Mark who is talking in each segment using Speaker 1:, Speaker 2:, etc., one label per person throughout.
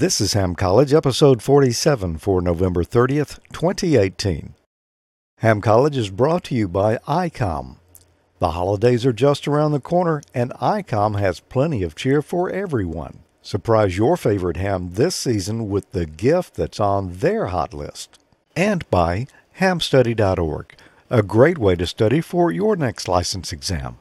Speaker 1: This is Ham College, episode 47 for November 30th, 2018. Ham College is brought to you by ICOM. The holidays are just around the corner, and ICOM has plenty of cheer for everyone. Surprise your favorite ham this season with the gift that's on their hot list. And by hamstudy.org, a great way to study for your next license exam.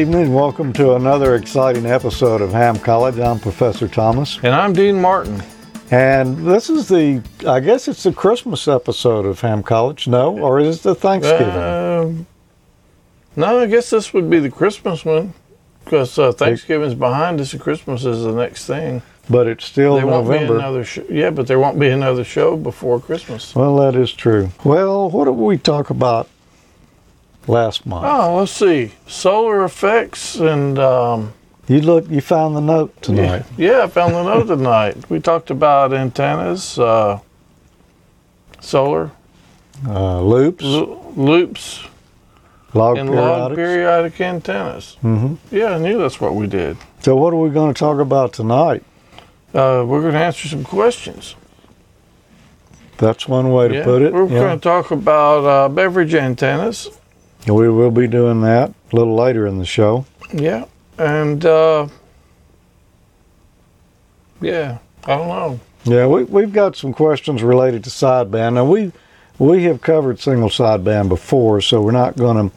Speaker 1: Evening. Welcome to another exciting episode of Ham College. I'm Professor Thomas.
Speaker 2: And I'm Dean Martin.
Speaker 1: And this is the, I guess it's the Christmas episode of Ham College, no? Or is it the Thanksgiving?
Speaker 2: Um, no, I guess this would be the Christmas one because uh, Thanksgiving's behind us and Christmas is the next thing.
Speaker 1: but it's still
Speaker 2: There won't be
Speaker 1: November.
Speaker 2: another show. Yeah, but there won't be another show before Christmas.
Speaker 1: Well, that is true. Well, what do we talk about last month?
Speaker 2: Oh, let's see. Solar effects and um,
Speaker 1: You look, you found the note tonight.
Speaker 2: yeah, yeah, I found the note tonight. We talked about antennas, uh, solar
Speaker 1: Uh, loops,
Speaker 2: lo- loops,
Speaker 1: log
Speaker 2: and log periodic antennas.
Speaker 1: hmm
Speaker 2: Yeah, I knew that's what we did.
Speaker 1: So, what are we going to talk about tonight?
Speaker 2: Uh, we're going to answer some questions.
Speaker 1: That's one way to
Speaker 2: Yeah,
Speaker 1: put it.
Speaker 2: We're
Speaker 1: yeah.
Speaker 2: going to talk about uh, beverage antennas.
Speaker 1: We will be doing that a little later in the show.
Speaker 2: Yeah, and uh, yeah, I don't know.
Speaker 1: Yeah, we, we've got some questions related to sideband. Now, we we have covered single sideband before, so we're not going to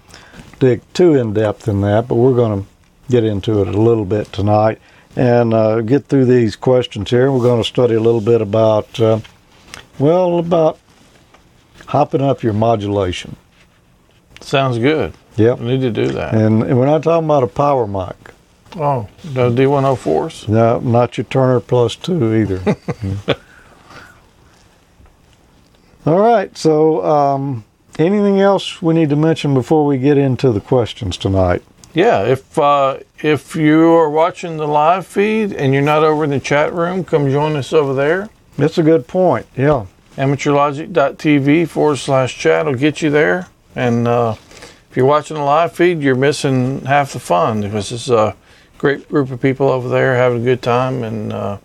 Speaker 1: dig too in depth in that, but we're going to get into it a little bit tonight and uh, get through these questions here. We're going to study a little bit about, uh, well, about hopping up your modulation.
Speaker 2: Sounds good.
Speaker 1: Yep.
Speaker 2: We need to do that.
Speaker 1: And, and we're not talking about a power mic.
Speaker 2: Oh, the D104s.
Speaker 1: No, not your Turner Plus Two either. All right. So, um, anything else we need to mention before we get into the questions tonight?
Speaker 2: Yeah, if uh, if you are watching the live feed and you're not over in the chat room, come join us over there.
Speaker 1: That's a good point. Yeah.
Speaker 2: amateurlogic.tv forward slash chat will get you there. And uh, if you're watching the live feed, you're missing half the fun because it's a great group of people over there having a good time, and uh,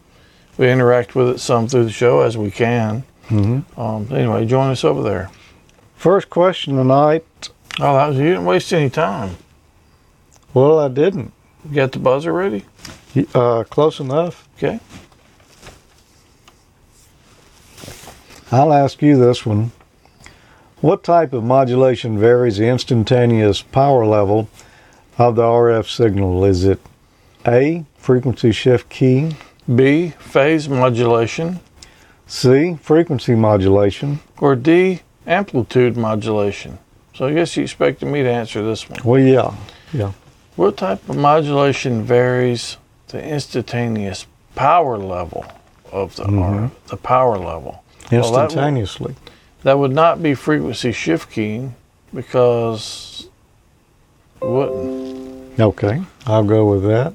Speaker 2: we interact with it some through the show as we can.
Speaker 1: hmm
Speaker 2: Um, anyway, join us over there.
Speaker 1: First question tonight.
Speaker 2: Oh, that was, you didn't waste any time.
Speaker 1: Well, I didn't.
Speaker 2: You got the buzzer ready?
Speaker 1: Uh, close enough.
Speaker 2: Okay.
Speaker 1: I'll ask you this one. What type of modulation varies the instantaneous power level of the RF signal? Is it A, frequency shift key,
Speaker 2: B, phase modulation,
Speaker 1: C, frequency modulation?
Speaker 2: or D, amplitude modulation. So I guess you expected me to answer this one.
Speaker 1: Well, yeah, yeah.
Speaker 2: What type of modulation varies the instantaneous power level of the
Speaker 1: Mhm.
Speaker 2: RF, the power level? Well, that would-
Speaker 1: Instantaneously.
Speaker 2: That would not be frequency shift keying because it wouldn't.
Speaker 1: Okay, I'll go with that.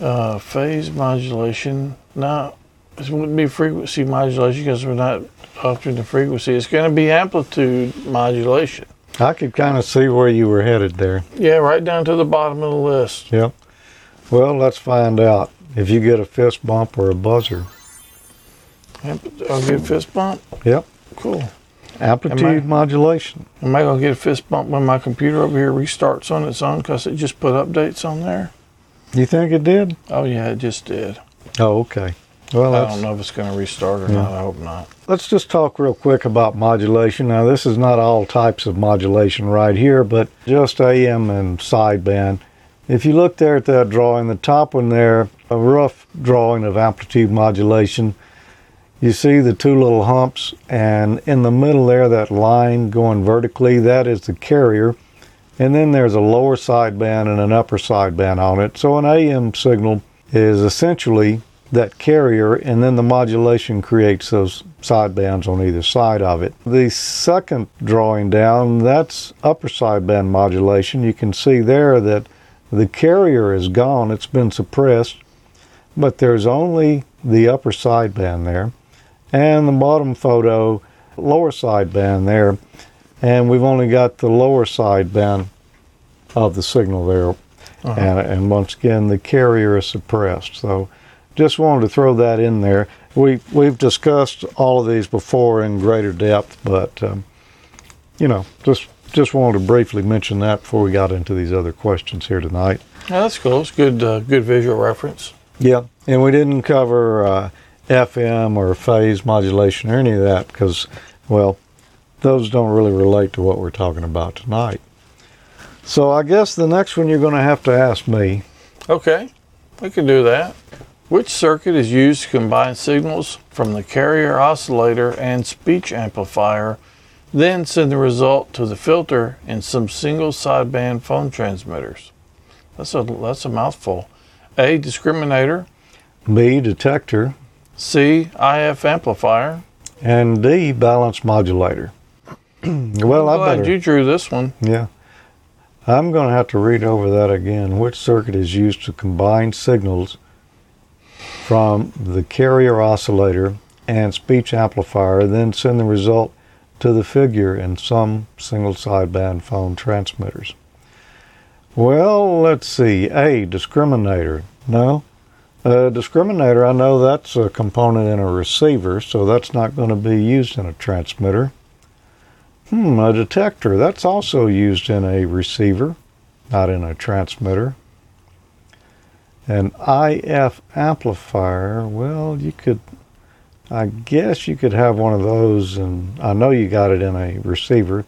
Speaker 2: Uh, phase modulation, no, it wouldn't be frequency modulation because we're not altering the frequency. It's going to be amplitude modulation.
Speaker 1: I could kind of see where you were headed there.
Speaker 2: Yeah, right down to the bottom of the list.
Speaker 1: Yep. Well, let's find out if you get a fist bump or a buzzer.
Speaker 2: I'll get a fist bump.
Speaker 1: Yep.
Speaker 2: Cool.
Speaker 1: Amplitude
Speaker 2: Am I-
Speaker 1: modulation.
Speaker 2: Am I gonna get a fist bump when my computer over here restarts on its own because it just put updates on there?
Speaker 1: You think it did?
Speaker 2: Oh yeah, it just did.
Speaker 1: Oh, okay. Well,
Speaker 2: I don't know if it's gonna restart or
Speaker 1: Yeah.
Speaker 2: not. I hope not.
Speaker 1: let's just talk real quick about modulation. Now, this is not all types of modulation right here, but just AM and sideband. If you look there at that drawing, the top one there, a rough drawing of amplitude modulation, you see the two little humps, and in the middle there, that line going vertically, that is the carrier. And then there's a lower sideband and an upper sideband on it. So an AM signal is essentially that carrier, and then the modulation creates those sidebands on either side of it. The second drawing down, that's upper sideband modulation. You can see there that the carrier is gone, it's been suppressed, but there's only the upper sideband there, and the bottom photo, lower sideband there, and we've only got the lower sideband of the signal there.
Speaker 2: Uh-huh.
Speaker 1: And, and once again, the carrier is suppressed. So just wanted to throw that in there. We, we've discussed all of these before in greater depth, but, um, you know, just, just wanted to briefly mention that before we got into these other questions here tonight.
Speaker 2: Yeah, that's cool. It's good, uh, good visual reference.
Speaker 1: Yeah, and we didn't cover uh, FM or phase modulation or any of that because, well, those don't really relate to what we're talking about tonight. So I guess the next one you're going to have to ask me.
Speaker 2: Okay, we can do that. Which circuit is used to combine signals from the carrier oscillator and speech amplifier, then send the result to the filter in some single sideband phone transmitters? That's a that's a mouthful. A discriminator,
Speaker 1: B, detector,
Speaker 2: C IF amplifier.
Speaker 1: and D, balance modulator. well,
Speaker 2: I'm
Speaker 1: I
Speaker 2: glad
Speaker 1: better.
Speaker 2: you drew this one.
Speaker 1: Yeah. I'm going to have to read over that again. Which circuit is used to combine signals from the carrier oscillator and speech amplifier, then send the result to the figure in some single sideband phone transmitters? Well, let's see. A, discriminator. No. A discriminator, I know that's a component in a receiver, so that's not going to be used in a transmitter. Hmm, a detector. That's also used in a receiver, not in a transmitter. An IF amplifier, well, you could, I guess you could have one of those, and I know you got it in a receiver,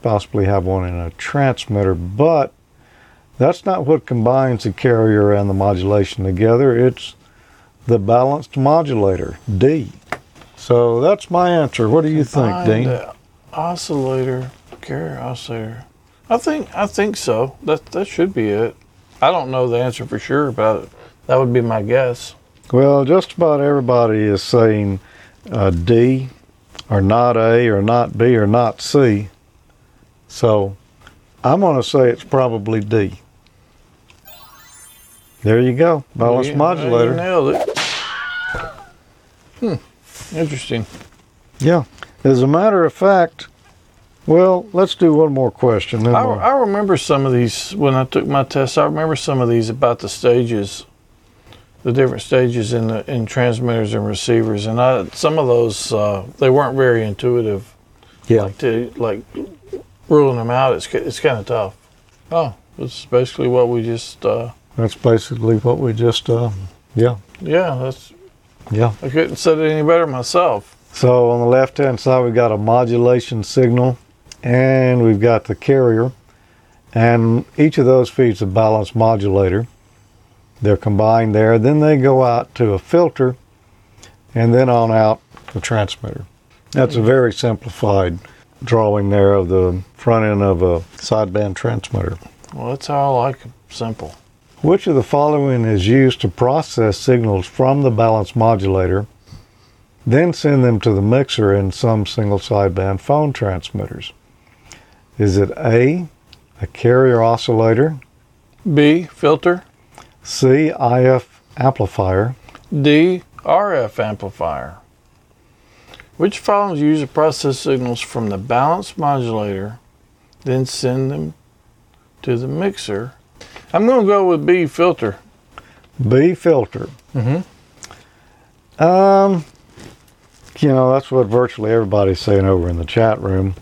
Speaker 1: possibly have one in a transmitter, but that's not what combines the carrier and the modulation together. It's the balanced modulator, D. So that's my answer. What do you think, Dean?
Speaker 2: oscillator, carrier oscillator. I think I think so. That that should be it. I don't know the answer for sure, but that would be my guess.
Speaker 1: Well, just about everybody is saying uh, D, or not A, or not B, or not C. So I'm going to say it's probably D. There you go, balanced
Speaker 2: Yeah,
Speaker 1: modulator.
Speaker 2: You nailed it. Hmm. Interesting.
Speaker 1: Yeah. As a matter of fact, well, let's do one more question.
Speaker 2: I,
Speaker 1: we'll-
Speaker 2: I remember some of these when I took my test. I remember some of these about the stages, the different stages in the in transmitters and receivers, and I some of those uh, they weren't very intuitive.
Speaker 1: yeah.
Speaker 2: Like to like ruling them out, it's it's kind of tough. Oh, it's basically what we just. Uh,
Speaker 1: That's basically what we just, uh, yeah,
Speaker 2: yeah, that's.
Speaker 1: yeah.
Speaker 2: I couldn't said it any better myself.
Speaker 1: So on the left hand side, we've got a modulation signal and we've got the carrier. And each of those feeds a balanced modulator. They're combined there. Then they go out to a filter and then on out the transmitter. That's a very simplified drawing there of the front end of a sideband transmitter.
Speaker 2: Well, that's how I like 'em, simple.
Speaker 1: Which of the following is used to process signals from the balance modulator, then send them to the mixer in some single sideband phone transmitters? Is it A, a carrier oscillator,
Speaker 2: B filter,
Speaker 1: C, IF amplifier,
Speaker 2: D RF amplifier. Which following use to process signals from the balanced modulator, then send them to the mixer? I'm going to go with B filter.
Speaker 1: B, filter?
Speaker 2: Mm-hmm.
Speaker 1: Um, you know, that's what virtually everybody's saying over in the chat room.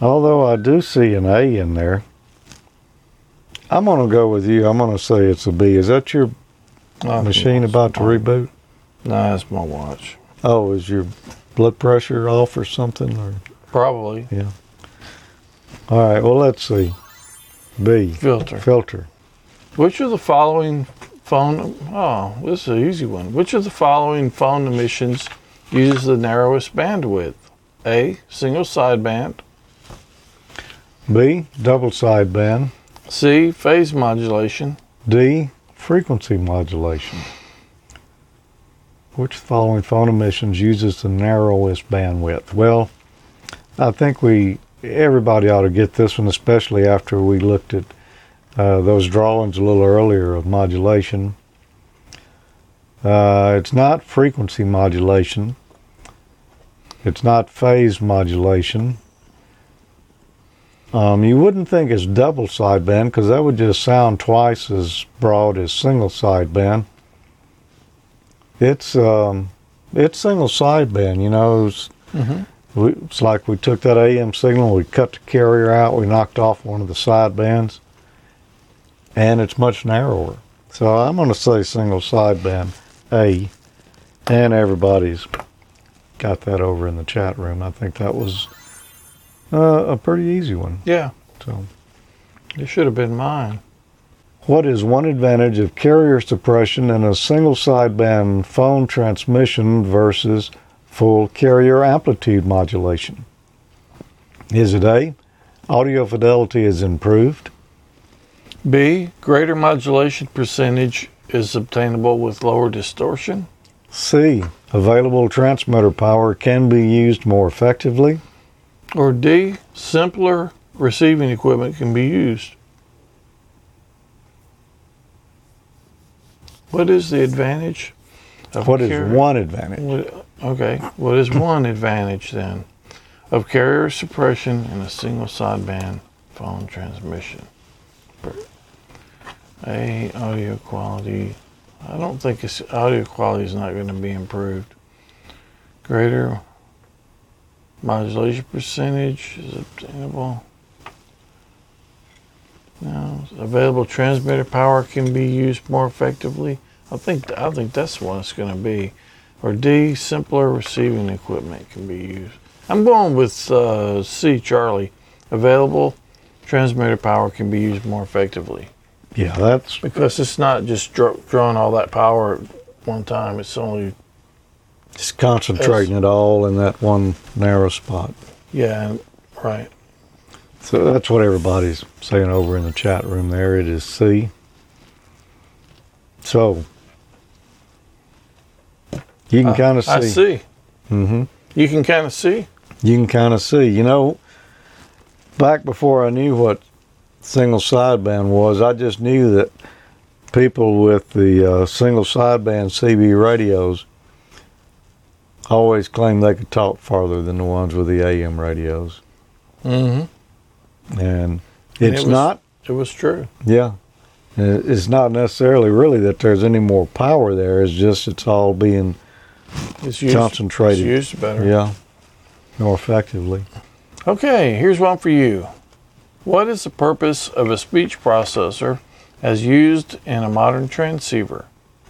Speaker 1: Although I do see an A in there. I'm going to go with you. I'm going to say it's a B. Is that your machine about to reboot?
Speaker 2: Nah, that's my watch.
Speaker 1: Oh, is your blood pressure off or something? Or
Speaker 2: Probably Yeah.
Speaker 1: all right. Well, let's see. B
Speaker 2: filter.
Speaker 1: filter.
Speaker 2: Which of the following phone? Oh, this is an easy one. Which of the following phone emissions uses the narrowest bandwidth? A. Single sideband.
Speaker 1: B. Double sideband.
Speaker 2: C. Phase modulation.
Speaker 1: D. Frequency modulation. Which of the following phone emissions uses the narrowest bandwidth? Well, I think we everybody ought to get this one, especially after we looked at uh, those drawings a little earlier of modulation. Uh, it's not frequency modulation. It's not phase modulation. Um, you wouldn't think it's double sideband because that would just sound twice as broad as single sideband. It's um, it's single sideband. You know, it's,
Speaker 2: Mm-hmm.
Speaker 1: we, it's like we took that AM signal, we cut the carrier out, we knocked off one of the sidebands, and it's much narrower. So I'm going to say single sideband A, and everybody's got that over in the chat room. I think that was uh, a pretty easy one.
Speaker 2: Yeah,
Speaker 1: So.
Speaker 2: it should have been mine.
Speaker 1: What is one advantage of carrier suppression in a single sideband phone transmission versus full carrier amplitude modulation? Is it A? Audio fidelity is improved.
Speaker 2: B. Greater modulation percentage is obtainable with lower distortion.
Speaker 1: C. Available transmitter power can be used more effectively.
Speaker 2: Or D. Simpler receiving equipment can be used. What is the advantage? Of
Speaker 1: What is one advantage?
Speaker 2: What, okay, what is one advantage then of carrier suppression in a single sideband phone transmission? A audio quality. I don't think it's audio quality is not going to be improved. Greater modulation percentage is obtainable. No, available transmitter power can be used more effectively. I think I think that's what it's going to be. Or D, simpler receiving equipment can be used. I'm going with uh, C, Charlie. Available transmitter power can be used more effectively
Speaker 1: Yeah, that's
Speaker 2: because it's not just dr- drawing all that power at one time. It's only
Speaker 1: just concentrating it all in that one narrow spot.
Speaker 2: yeah, right.
Speaker 1: So that's what everybody's saying over in the chat room there. It is C. So you can kind of see.
Speaker 2: I see.
Speaker 1: hmm
Speaker 2: You can kind of see.
Speaker 1: You can kind of see. You know, back before I knew what single sideband was, I just knew that people with the uh, single sideband CB radios always claimed they could talk farther than the ones with the AM radios,
Speaker 2: Mm-hmm.
Speaker 1: and
Speaker 2: And
Speaker 1: it's
Speaker 2: it was-
Speaker 1: not.
Speaker 2: It was true.
Speaker 1: Yeah. Uh, It's not necessarily really that there's any more power there. It's just it's all being
Speaker 2: It's used,
Speaker 1: concentrated.
Speaker 2: It's used better.
Speaker 1: Yeah. More effectively.
Speaker 2: Okay, here's one for you. What is the purpose of a speech processor as used in a modern transceiver?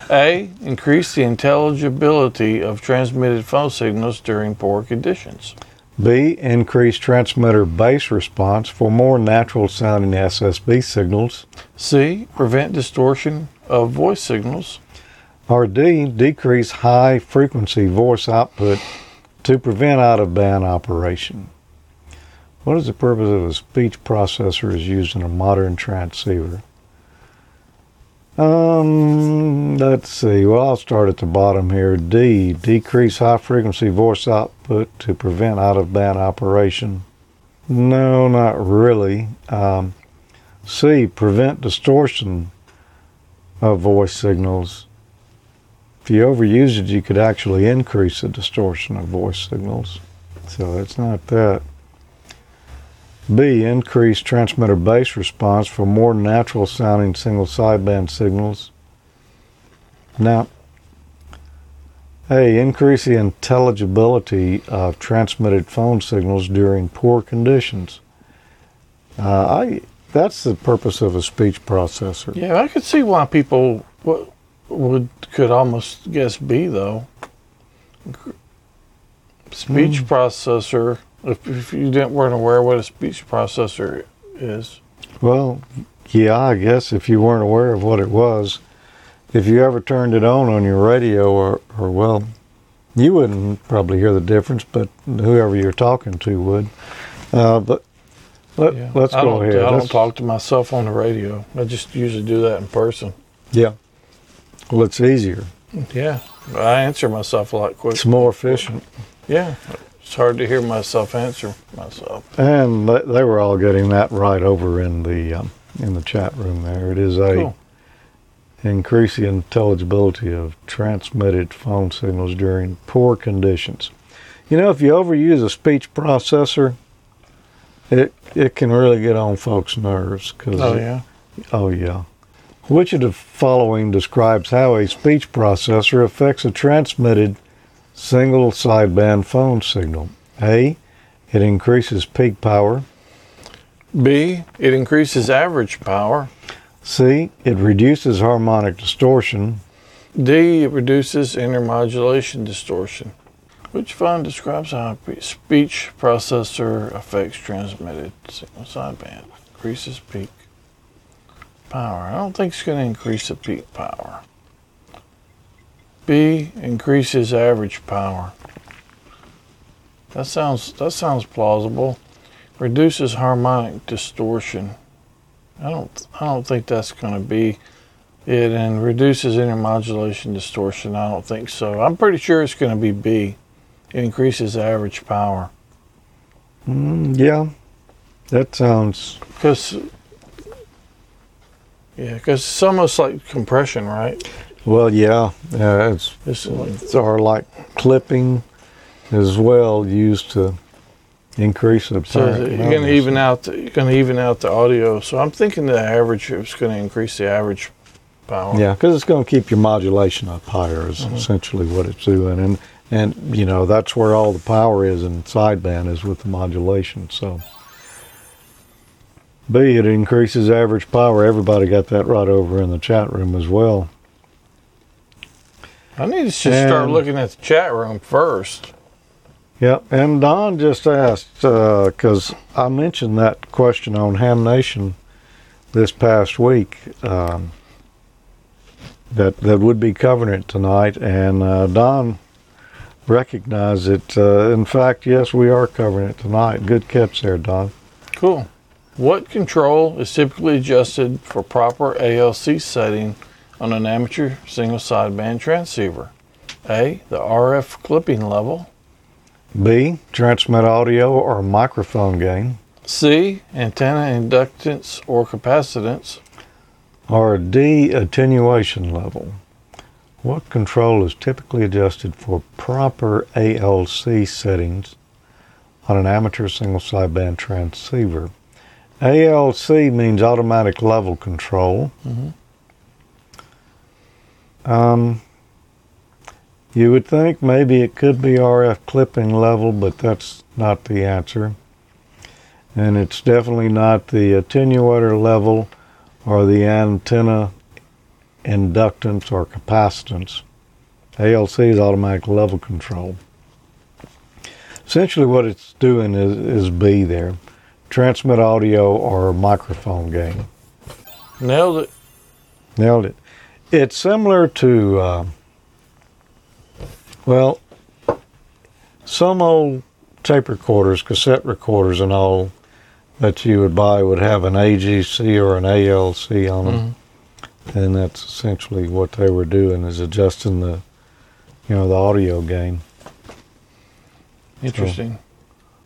Speaker 2: A. Increase the intelligibility of transmitted phone signals during poor conditions.
Speaker 1: B. Increase transmitter bass response for more natural sounding SSB signals.
Speaker 2: C. Prevent distortion of voice signals.
Speaker 1: Or D. Decrease high frequency voice output to prevent out of band operation. What is the purpose of a speech processor as used in a modern transceiver? Um, let's see. Well, I'll start at the bottom here. D. Decrease high frequency voice output to prevent out of band operation. No, not really. Um, C. Prevent distortion of voice signals. If you overuse it, you could actually increase the distortion of voice signals. So it's not that. B. Increase transmitter bass response for more natural sounding single sideband signals. Now, A. Increase the intelligibility of transmitted phone signals during poor conditions. Uh, I that's the purpose of a speech processor.
Speaker 2: Yeah, I could see why people would, would could almost guess B though. Speech processor. If, if you didn't weren't aware what a speech processor is,
Speaker 1: Well, yeah, I guess if you weren't aware of what it was, if you ever turned it on on your radio, or, or well, You wouldn't probably hear the difference, but whoever you're talking to would. Uh, but let,
Speaker 2: Yeah.
Speaker 1: let's
Speaker 2: I
Speaker 1: go ahead.
Speaker 2: I don't talk to myself on the radio. I just usually do that in person.
Speaker 1: Yeah. Well, it's easier.
Speaker 2: Yeah, I answer myself a lot quicker.
Speaker 1: It's more efficient.
Speaker 2: Yeah, it's hard to hear myself answer myself.
Speaker 1: And they they were all getting that right over in the um, in the chat room there. It is a
Speaker 2: Cool.
Speaker 1: increase the intelligibility of transmitted phone signals during poor conditions. You know, if you overuse a speech processor, it it can really get on folks' nerves. Cause
Speaker 2: Oh
Speaker 1: it-
Speaker 2: yeah.
Speaker 1: Oh, yeah. Which of the following describes how a speech processor affects a transmitted single sideband phone signal? A. It increases peak power.
Speaker 2: B. It increases average power.
Speaker 1: C. It reduces harmonic distortion.
Speaker 2: D. It reduces intermodulation distortion. Which phone describes how a speech processor affects transmitted signal sideband? Increases peak power. I don't think it's going to increase the peak power. B. Increases average power. That sounds that sounds plausible. Reduces harmonic distortion. I don't I don't think that's going to be it and reduces intermodulation distortion. I don't think so. I'm pretty sure it's going to be B. It increases average power
Speaker 1: Mm, yeah, that sounds.
Speaker 2: because yeah, because it's almost like compression, right?
Speaker 1: Well, yeah, uh, it's,
Speaker 2: It's
Speaker 1: our like clipping as well used to increase the.
Speaker 2: so you're going to even out the, you're going to even out the audio. So I'm thinking the average is going to increase the average power.
Speaker 1: Yeah, because it's going to keep your modulation up higher. Is essentially what it's doing, and and you know that's where all the power is in sideband is with the modulation. So, B it increases average power. Everybody got that right over in the chat room as well.
Speaker 2: I need to just start looking at the chat room first.
Speaker 1: Yep, and Don just asked because I mentioned that question on Ham Nation this past week um, that that would be covering it tonight, and uh, Don recognized it. Uh, in fact, yes, we are covering it tonight. Good catch there, Don.
Speaker 2: Cool. What control is typically adjusted for proper ALC setting on an amateur single sideband transceiver? A. The RF clipping level.
Speaker 1: B transmit audio or microphone gain,
Speaker 2: C. Antenna inductance or capacitance.
Speaker 1: or D attenuation level. What control is typically adjusted for proper ALC settings on an amateur single sideband transceiver? ALC means automatic level control.
Speaker 2: Mhm.
Speaker 1: Um, you would think maybe it could be RF clipping level, but that's not the answer. And it's definitely not the attenuator level or the antenna inductance or capacitance. ALC is automatic level control. Essentially, what it's doing is, is B there transmit audio or microphone gain.
Speaker 2: Nailed it.
Speaker 1: Nailed it. It's similar to, uh, well, some old tape recorders, cassette recorders, and all that you would buy would have an AGC or an ALC on them, and that's essentially what they were doing is adjusting the, you know, the audio gain.
Speaker 2: Interesting.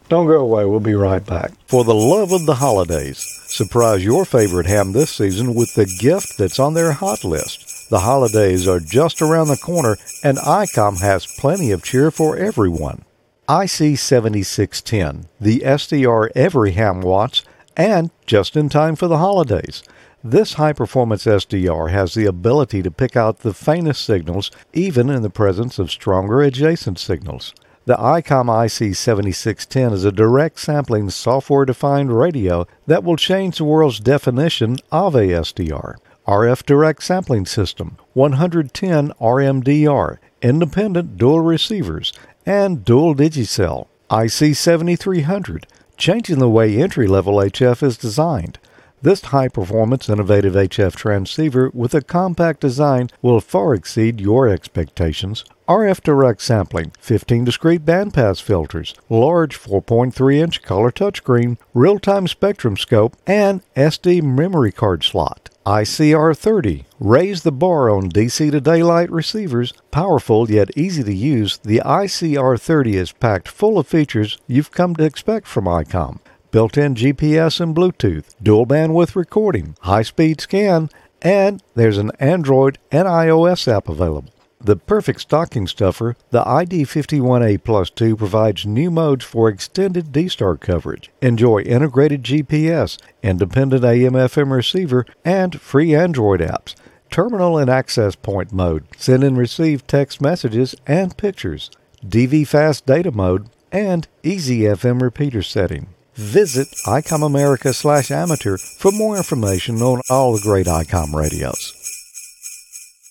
Speaker 1: Don't go away. We'll be right back.
Speaker 3: For the love of the holidays, surprise your favorite ham this season with the gift that's on their hot list. The holidays are just around the corner, and ICOM has plenty of cheer for everyone. IC7610, the SDR every ham wants, and just in time for the holidays. This high performance SDR has the ability to pick out the faintest signals even in the presence of stronger adjacent signals. The ICOM IC7610 is a direct sampling software defined radio that will change the world's definition of a SDR. RF direct sampling system, 110 RMDR, independent dual receivers, and dual Digi-Sel. IC7300, changing the way entry level HF is designed. This high performance innovative HF transceiver with a compact design will far exceed your expectations.
Speaker 1: RF direct sampling, 15 discrete bandpass filters, large 4.3 inch color touchscreen, real time spectrum scope, and SD memory card slot. ICR30. Raise the bar on DC to daylight receivers. Powerful yet easy to use, the ICR30 is packed full of features you've come to expect from ICOM. Built in GPS and Bluetooth, dual bandwidth recording, high speed scan, and there's an Android and iOS app available. The perfect stocking stuffer, the ID51A Plus 2 provides new modes for extended D-Star coverage. Enjoy integrated GPS, independent AM-FM receiver, and free Android apps. Terminal and access point mode, send and receive text messages and pictures. DV fast data mode, and easy FM repeater setting. Visit ICOM America slash amateur for more information on all the great ICOM radios.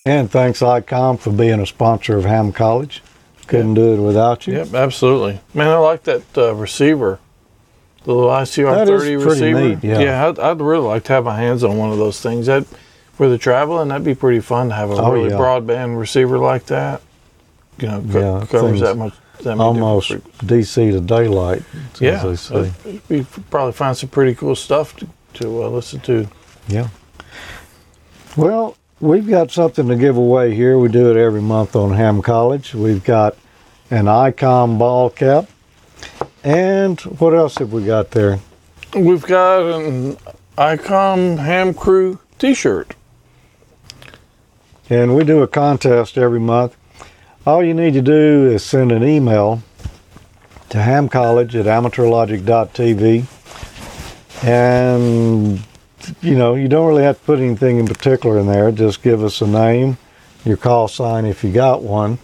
Speaker 1: And thanks, ICOM, for being a sponsor of Ham College. Couldn't do it without you.
Speaker 2: Yep, absolutely. Man, I like that uh, receiver, the little ICR30
Speaker 1: That is pretty
Speaker 2: receiver.
Speaker 1: neat, yeah.
Speaker 2: I'd, I'd really like to have my hands on one of those things. That for the traveling, that'd be pretty fun to have a
Speaker 1: Oh,
Speaker 2: really
Speaker 1: yeah.
Speaker 2: broadband receiver like that. You know, co-
Speaker 1: Yeah,
Speaker 2: covers that much. That
Speaker 1: Almost DC to daylight, as
Speaker 2: Yeah,
Speaker 1: they say.
Speaker 2: we probably find some pretty cool stuff to, to uh, listen to.
Speaker 1: Yeah. Well, we've got something to give away here. We do it every month on Ham College. We've got an ICOM ball cap. And what else have we got there?
Speaker 2: We've got an ICOM Ham Crew T-shirt.
Speaker 1: And we do a contest every month. All you need to do is send an email to hamcollege at amateurlogic.tv. And, you know, you don't really have to put anything in particular in there. Just give us a name, your call sign if you got one.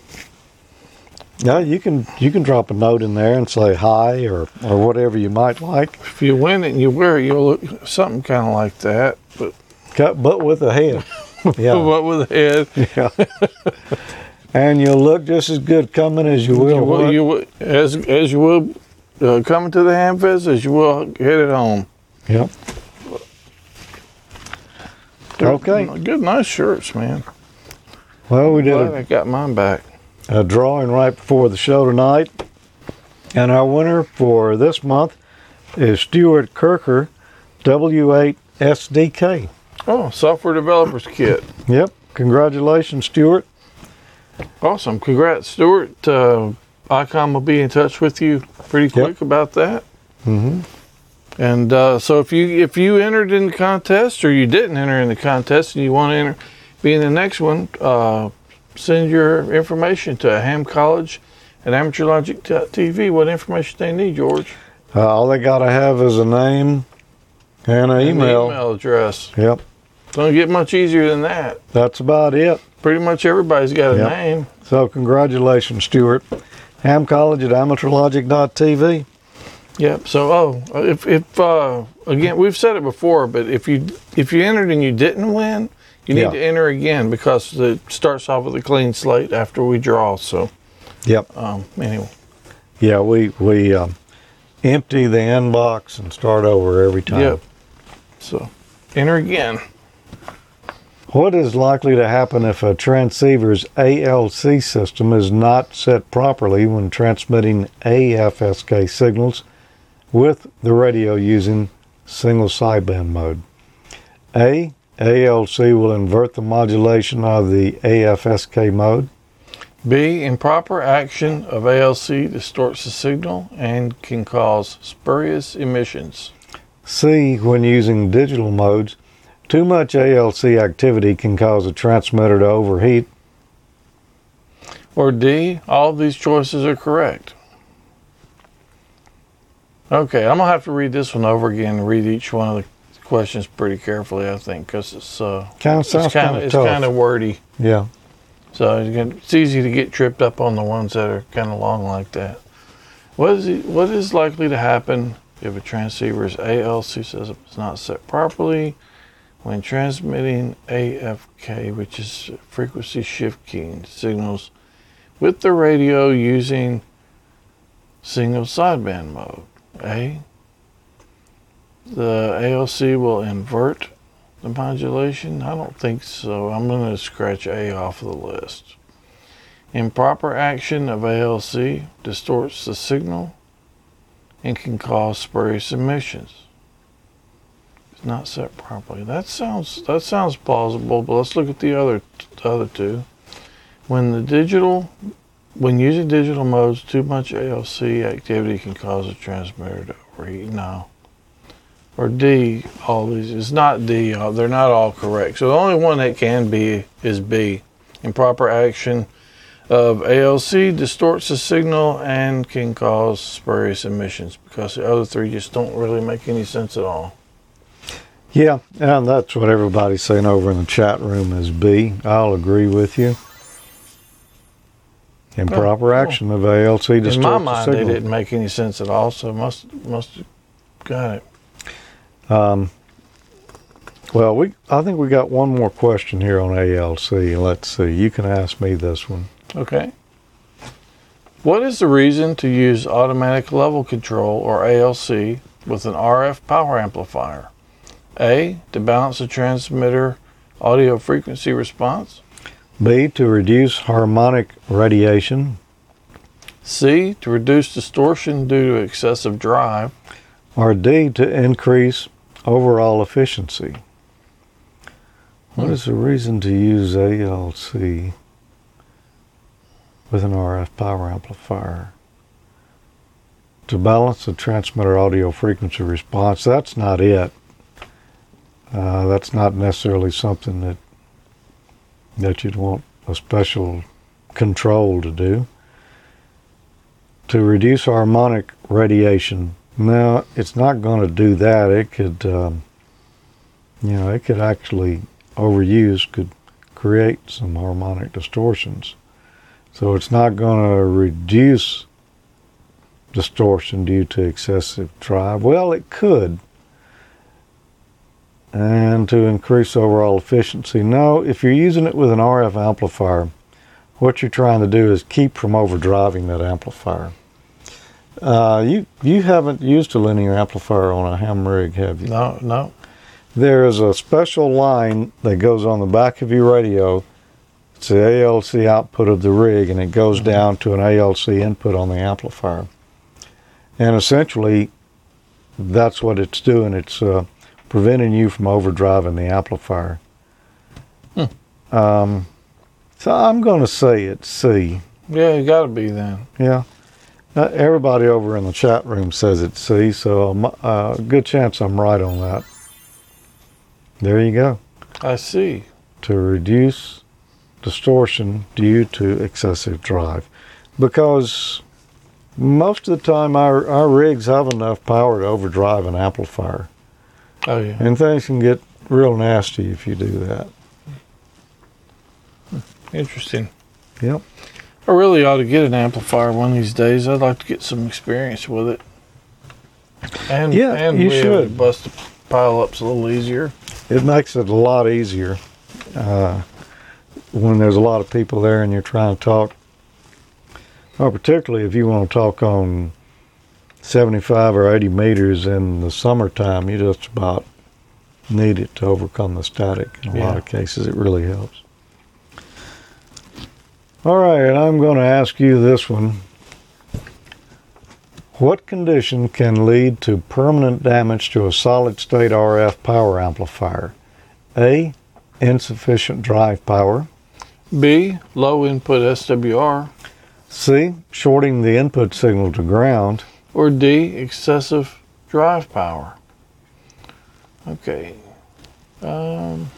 Speaker 1: Yeah, you can you can drop a note in there and say hi or, or whatever you might like,
Speaker 2: If you win it and you wear it, you'll look something kind of like that, but
Speaker 1: Cut- but with a head. Yeah.
Speaker 2: but with a head.
Speaker 1: Yeah. and you'll look just as good coming as you will.
Speaker 2: You will, you will, as as you will uh, coming to the ham fest as you will headed home.
Speaker 1: Yep.
Speaker 2: They're
Speaker 1: Okay.
Speaker 2: good, nice shirts, man.
Speaker 1: Well, we did
Speaker 2: Glad
Speaker 1: a,
Speaker 2: I got mine back.
Speaker 1: a drawing right before the show tonight. And our winner for this month is Stuart Kirker, W8SDK.
Speaker 2: Oh, software developers kit.
Speaker 1: Yep. Congratulations, Stuart.
Speaker 2: Awesome. Congrats, Stuart. Uh, ICOM will be in touch with you pretty quick about that.
Speaker 1: Mm-hmm.
Speaker 2: And uh, so if you if you entered in the contest or you didn't enter in the contest and you want to enter, be in the next one, uh, send your information to Ham College at AmateurLogic.tv. What information do they need, George?
Speaker 1: Uh, all they got to have is a name and an email.
Speaker 2: email address.
Speaker 1: Yep.
Speaker 2: Don't get much easier than that.
Speaker 1: That's about it.
Speaker 2: Pretty much everybody's got a
Speaker 1: Yep.
Speaker 2: name.
Speaker 1: So, congratulations, Stuart. Ham College at amateurlogic.tv.
Speaker 2: Yep. So, oh, if if uh, again, we've said it before, but if you if you entered and you didn't win, you need
Speaker 1: Yeah.
Speaker 2: to enter again because it starts off with a clean slate after we draw. So,
Speaker 1: Yep.
Speaker 2: um, anyway,
Speaker 1: Yeah, we we um, empty the inbox and start over every time.
Speaker 2: yep. So, enter again.
Speaker 1: What is likely to happen if a transceiver's ALC system is not set properly when transmitting AFSK signals with the radio using single sideband mode? A. ALC will invert the modulation of the AFSK mode.
Speaker 2: B. Improper action of ALC distorts the signal and can cause spurious emissions.
Speaker 1: C. When using digital modes, too much ALC activity can cause a transmitter to overheat.
Speaker 2: Or D, all these choices are correct. Okay, I'm gonna have to read this one over again and read each one of the questions pretty carefully. I think because it's uh,
Speaker 1: Kind of sounds
Speaker 2: kind of it's kind of wordy,
Speaker 1: yeah.
Speaker 2: so it's, easy to get tripped up on the ones that are kind of long like that. What is it, what is likely to happen if a transceiver's ALC system is not set properly when transmitting AFK, which is frequency shift keying signals, with the radio using single sideband mode? A. The ALC will invert the modulation? I don't think so. I'm going to scratch A off the list. Improper action of ALC distorts the signal and can cause spurious emissions. It's not set properly. That sounds that sounds plausible, but let's look at the other the other two. When the digital when using digital modes, too much ALC activity can cause a transmitter to overheat. No. Or D, all these. It's not D. uh, They're not all correct. So the only one that can be is B. Improper action of ALC distorts the signal and can cause spurious emissions because the other three just don't really make any sense at all.
Speaker 1: Yeah, and that's what everybody's saying over in the chat room is B. I'll agree with you. Improper
Speaker 2: Oh,
Speaker 1: action of ALC distorts
Speaker 2: In my
Speaker 1: the
Speaker 2: mind, they
Speaker 1: signal.
Speaker 2: didn't make any sense at all. So must must have got it.
Speaker 1: Um, well, we I think we got one more question here on ALC. Let's see. You can ask me this one.
Speaker 2: Okay. What is the reason to use automatic level control or ALC with an RF power amplifier? A. To balance the transmitter audio frequency response.
Speaker 1: B to reduce harmonic radiation.
Speaker 2: C. To reduce distortion due to excessive drive.
Speaker 1: Or D to increase overall efficiency. What is the reason to use ALC with an RF power amplifier? To balance the transmitter audio frequency response. That's not it. Uh, that's not necessarily something that that you'd want a special control to do. To reduce harmonic radiation. Now, it's not going to do that. It could, um, you know, it could actually overuse could create some harmonic distortions. So it's not going to reduce distortion due to excessive drive. Well, it could. And to increase overall efficiency. No, if you're using it with an RF amplifier, what you're trying to do is keep from overdriving that amplifier. Uh, you you haven't used a linear amplifier on a ham rig, have you?
Speaker 2: No, no.
Speaker 1: There is a special line that goes on the back of your radio. It's the ALC output of the rig, and it goes down to an ALC input on the amplifier. And essentially, that's what it's doing. It's uh, preventing you from overdriving the amplifier. Um, so I'm going to say it's C.
Speaker 2: Yeah, it got to be then.
Speaker 1: Yeah. Uh, everybody over in the chat room says it's C, so a uh, good chance I'm right on that. There you go.
Speaker 2: I see.
Speaker 1: To reduce distortion due to excessive drive. Because most of the time our, our rigs have enough power to overdrive an amplifier.
Speaker 2: Oh yeah.
Speaker 1: And things can get real nasty if you do that.
Speaker 2: Interesting.
Speaker 1: Yep.
Speaker 2: I really ought to get an amplifier one of these days. I'd like to get some experience with it. And
Speaker 1: Yeah,
Speaker 2: and
Speaker 1: you
Speaker 2: be able to
Speaker 1: should.
Speaker 2: bust the pile ups a little easier.
Speaker 1: It makes it a lot easier uh, when there's a lot of people there and you're trying to talk. Or particularly if you want to talk on 75 or 80 meters in the summertime, you just about need it to overcome the static. In a lot of cases, it really helps. All right, and I'm going to ask you this one. What condition can lead to permanent damage to a solid state RF power amplifier? A. Insufficient drive power.
Speaker 2: B. Low input SWR.
Speaker 1: C. Shorting the input signal to ground.
Speaker 2: Or D. Excessive drive power. Okay. Um,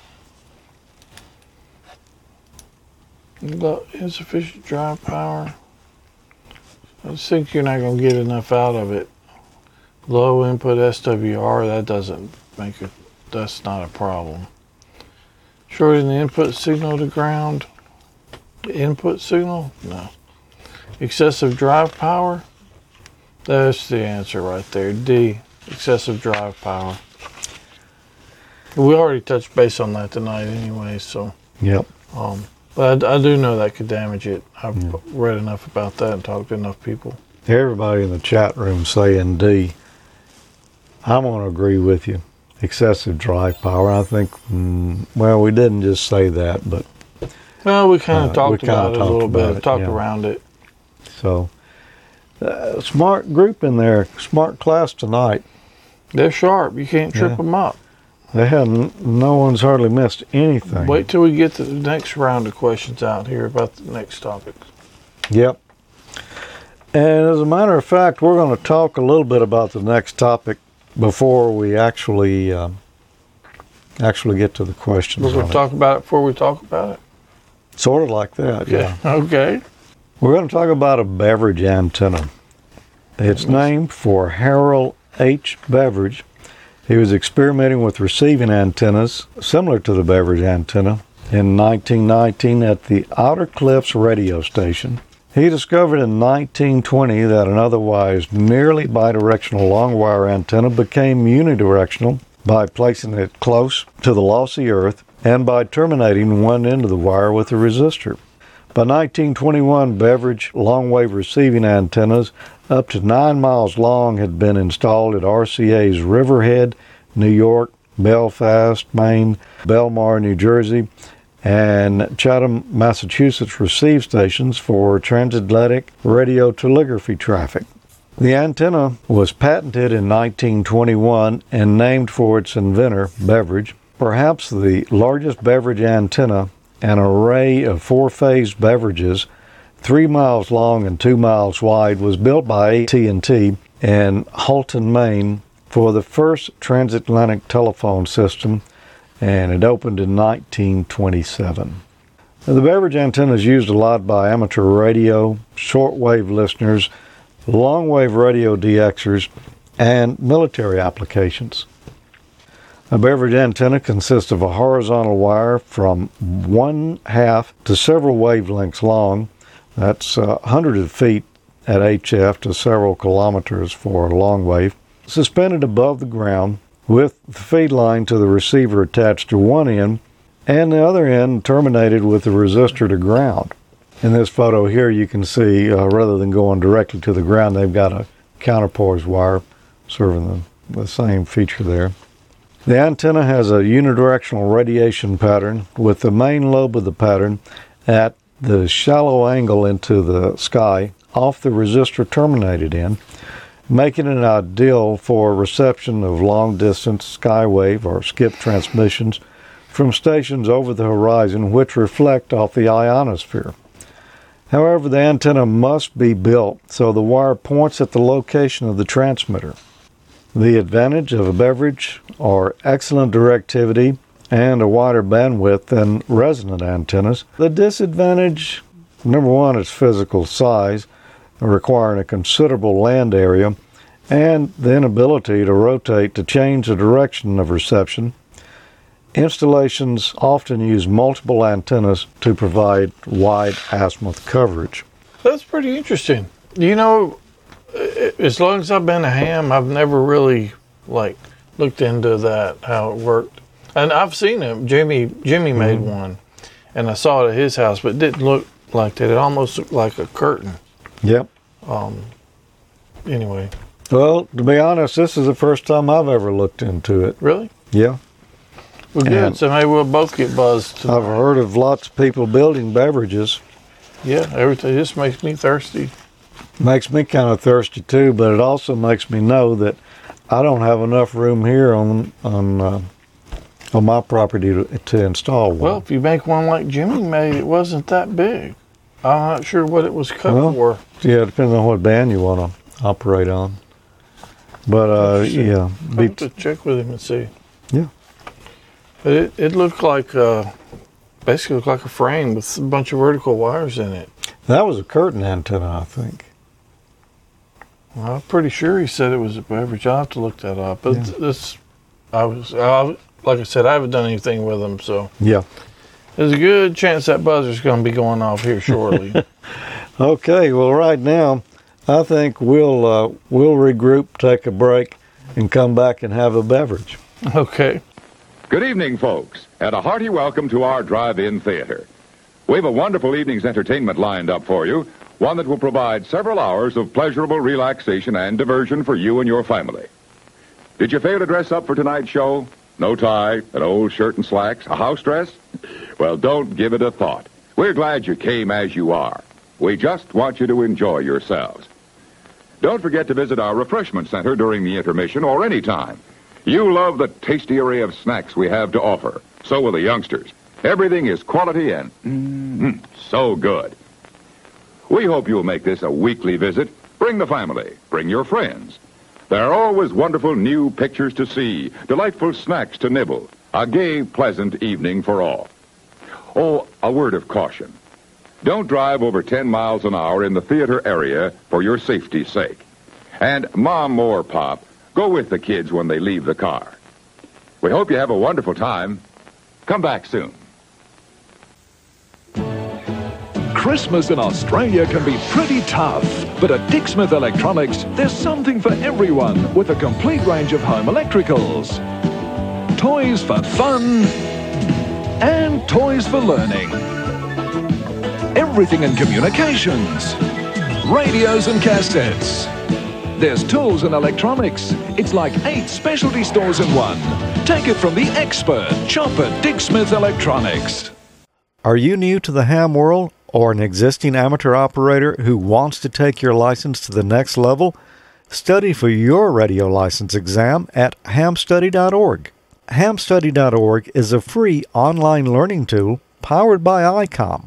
Speaker 2: insufficient drive power. I think you're not going to get enough out of it. Low input SWR, that doesn't make it, that's not a problem. Shorting the input signal to ground. Input signal? No. Excessive drive power? That's the answer right there. D. Excessive drive power. We already touched base on that tonight anyway, so.
Speaker 1: Yep.
Speaker 2: Um, but I, I do know that could damage it. I've
Speaker 1: Yeah.
Speaker 2: read enough about that and talked to enough people.
Speaker 1: Everybody in the chat room saying D. I'm going to agree with you. Excessive drive power. I think, mm, well, we didn't just say that, but
Speaker 2: Well, we kind of uh, talked about it a little bit, it, talked yeah. around it.
Speaker 1: So, uh, smart group in there, smart class tonight.
Speaker 2: They're sharp. You can't trip yeah. them up.
Speaker 1: They haven't. No one's hardly missed anything.
Speaker 2: Wait till we get the next round of questions out here about the next topic.
Speaker 1: Yep. And as a matter of fact, we're going to talk a little bit about the next topic before we actually uh, actually get to the questions.
Speaker 2: We're going to talk about it before we talk about it.
Speaker 1: Sort of like that. Yeah.
Speaker 2: yeah. Okay.
Speaker 1: We're going to talk about a beverage antenna. It's named for Harold H. Beverage. He was experimenting with receiving antennas similar to the beverage antenna in 1919 at the Otter Cliffs radio station. He discovered in 1920 that an otherwise nearly bidirectional long wire antenna became unidirectional by placing it close to the lossy earth and by terminating one end of the wire with a resistor. By 1921, beverage long wave receiving antennas up to nine miles long had been installed at RCA's Riverhead, New York, Belfast, Maine, Belmar, New Jersey, and Chatham, Massachusetts receive stations for transatlantic radio telegraphy traffic. The antenna was patented in 1921 and named for its inventor, Beverage. Perhaps the largest Beverage antenna, an array of four phase beverages, three miles long and two miles wide, was built by AT&T in Houlton, Maine, for the first transatlantic telephone system and it opened in 1927. Now, the beverage antenna is used a lot by amateur radio, shortwave listeners, long-wave radio DXers, and military applications. A beverage antenna consists of a horizontal wire from one half to several wavelengths long. That's uh, hundreds of feet at HF to several kilometers for a long wave, suspended above the ground with the feed line to the receiver attached to one end and the other end terminated with the resistor to ground. In this photo here, you can see uh, rather than going directly to the ground, they've got a counterpoise wire serving the same feature there. The antenna has a unidirectional radiation pattern with the main lobe of the pattern at the shallow angle into the sky off the resistor terminated in, making it ideal for reception of long distance skywave or skip transmissions from stations over the horizon which reflect off the ionosphere. However, the antenna must be built so the wire points at the location of the transmitter. The advantage of a beverage are excellent directivity and a wider bandwidth than resonant antennas. The disadvantage, number one, is physical size requiring a considerable land area and the inability to rotate to change the direction of reception. Installations often use multiple antennas to provide wide azimuth coverage.
Speaker 2: That's pretty interesting. You know, as long as I've been a ham, I've never really like looked into that how it worked. And I've seen it. Jimmy Jimmy made mm-hmm. one, and I saw it at his house, but it didn't look like that. It almost looked like a curtain.
Speaker 1: Yep.
Speaker 2: Um, anyway.
Speaker 1: Well, to be honest, this is the first time I've ever looked into it.
Speaker 2: Really?
Speaker 1: Yeah.
Speaker 2: Well, good. And so maybe we'll both get buzzed.
Speaker 1: Tonight. I've heard of lots of people building beverages.
Speaker 2: Yeah, everything This makes me thirsty.
Speaker 1: Makes me kind of thirsty too, but it also makes me know that I don't have enough room here on on uh, on my property to, to install one.
Speaker 2: Well, if you make one like Jimmy made, it wasn't that big. I'm not sure what it was cut
Speaker 1: well,
Speaker 2: for.
Speaker 1: Yeah, it depends on what band you want to operate on. But uh, yeah,
Speaker 2: be have to check with him and see.
Speaker 1: Yeah,
Speaker 2: but it it looked like uh, basically looked like a frame with a bunch of vertical wires in it.
Speaker 1: That was a curtain antenna, I think.
Speaker 2: Well, I'm pretty sure he said it was a Beverage. I'll have to look that up. But yeah. this, I was, I, like I said, I haven't done anything with them, so
Speaker 1: yeah,
Speaker 2: there's a good chance that buzzer's going to be going off here shortly.
Speaker 1: okay, well, right now I think we'll uh, we'll regroup, take a break, and come back and have a beverage.
Speaker 2: Okay.
Speaker 4: Good evening, folks, and a hearty welcome to our drive-in theater. We have a wonderful evening's entertainment lined up for you, one that will provide several hours of pleasurable relaxation and diversion for you and your family. Did you fail to dress up for tonight's show? No tie, an old shirt and slacks, a house dress? Well, don't give it a thought. We're glad you came as you are. We just want you to enjoy yourselves. Don't forget to visit our refreshment center during the intermission or any time. You love the tasty array of snacks we have to offer. So will the youngsters. Everything is quality and mm, so good. We hope you'll make this a weekly visit. Bring the family. Bring your friends. There are always wonderful new pictures to see, delightful snacks to nibble, a gay, pleasant evening for all. Oh, a word of caution. Don't drive over 10 miles an hour in the theater area for your safety's sake. And Mom or Pop, go with the kids when they leave the car. We hope you have a wonderful time. Come back soon.
Speaker 5: Christmas in Australia can be pretty tough, but at Dick Smith Electronics, there's something for everyone with a complete range of home electricals. Toys for fun and toys for learning everything in communications, radios and cassettes. There's tools and electronics. It's like eight specialty stores in one. Take it from the expert, Chopper Dick Smith Electronics.
Speaker 1: Are you new to the ham world or an existing amateur operator who wants to take your license to the next level? Study for your radio license exam at hamstudy.org. Hamstudy.org is a free online learning tool powered by ICOM.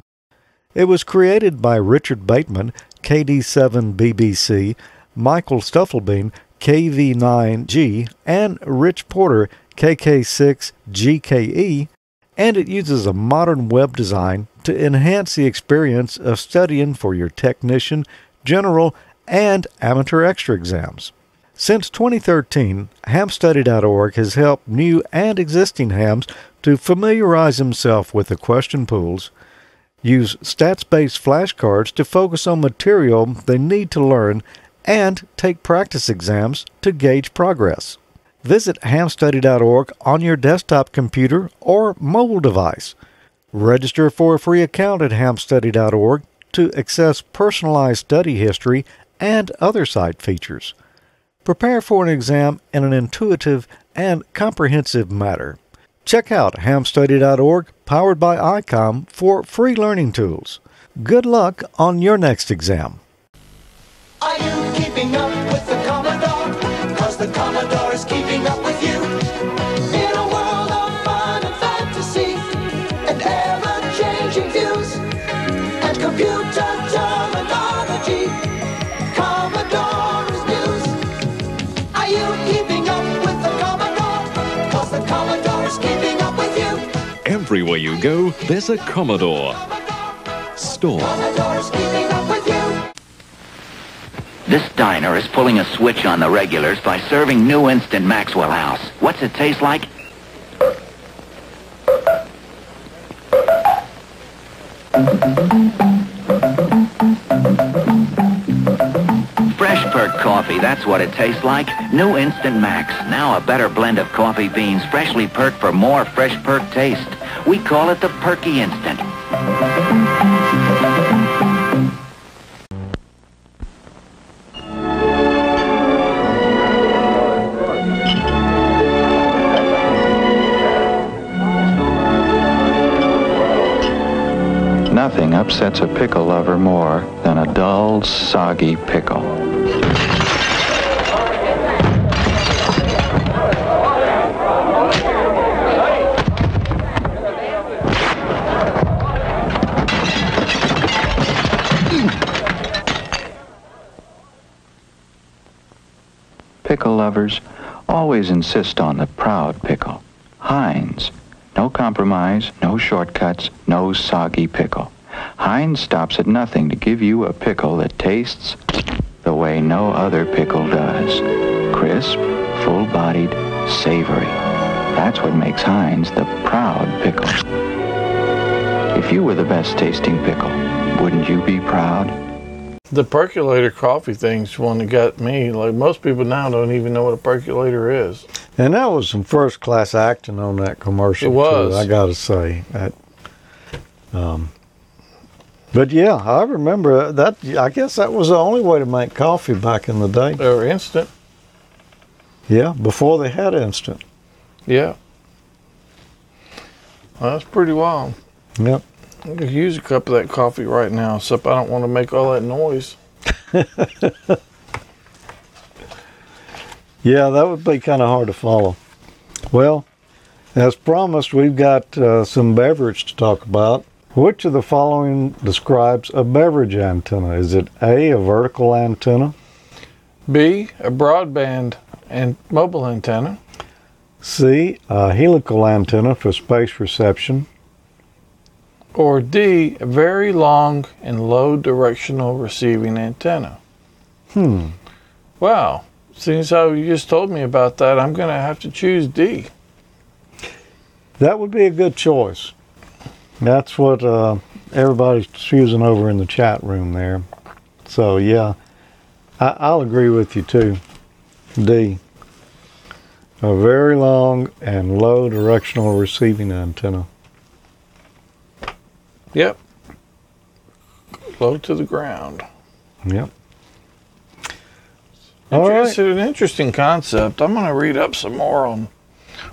Speaker 1: It was created by Richard Bateman, KD7BBC, Michael Stufflebeam, KV9G, and Rich Porter, KK6GKE, and it uses a modern web design to enhance the experience of studying for your technician, general, and amateur extra exams. Since 2013, hamstudy.org has helped new and existing hams to familiarize themselves with the question pools, use stats based flashcards to focus on material they need to learn, and take practice exams to gauge progress. Visit hamstudy.org on your desktop computer or mobile device. Register for a free account at hamstudy.org to access personalized study history and other site features. Prepare for an exam in an intuitive and comprehensive manner. Check out hamstudy.org, powered by ICOM, for free learning tools. Good luck on your next exam.
Speaker 6: Are you keeping up
Speaker 7: Everywhere you go, there's a Commodore. Store.
Speaker 6: Commodore is keeping up with you.
Speaker 8: This diner is pulling a switch on the regulars by serving new instant Maxwell House. What's it taste like? Fresh perk coffee, that's what it tastes like. New Instant Max. Now a better blend of coffee beans, freshly perked for more fresh perk taste. We call it the Perky Instant.
Speaker 9: Nothing upsets a pickle lover more than a dull, soggy pickle. Lovers always insist on the proud pickle. Heinz. No compromise, no shortcuts, no soggy pickle. Heinz stops at nothing to give you a pickle that tastes the way no other pickle does. Crisp, full-bodied, savory. That's what makes Heinz the proud pickle. If you were the best tasting pickle, wouldn't you be proud?
Speaker 2: The percolator coffee thing's one that got me. Like most people now don't even know what a percolator is.
Speaker 1: And that was some first class acting on that commercial.
Speaker 2: It was.
Speaker 1: Too, I got to say that. Um, but yeah, I remember that. I guess that was the only way to make coffee back in the day.
Speaker 2: They were instant.
Speaker 1: Yeah, before they had instant.
Speaker 2: Yeah. Well, that's pretty wild.
Speaker 1: Yep.
Speaker 2: I could use a cup of that coffee right now, except I don't want to make all that noise.
Speaker 1: Yeah, that would be kind of hard to follow. Well, as promised, we've got uh, some beverage to talk about. Which of the following describes a beverage antenna? Is it A, a vertical antenna,
Speaker 2: B, a broadband and mobile antenna.
Speaker 1: C, a helical antenna for space reception,
Speaker 2: Or D, a very long and low directional receiving antenna.
Speaker 1: Hmm.
Speaker 2: Wow. Seeing as how you just told me about that, I'm going to have to choose D.
Speaker 1: That would be a good choice. That's what uh, everybody's choosing over in the chat room there. So, yeah, I- I'll agree with you too. D. A very long and low directional receiving antenna.
Speaker 2: Yep. Low to the ground.
Speaker 1: Yep. All right.
Speaker 2: It's an interesting concept. I'm going to read up some more on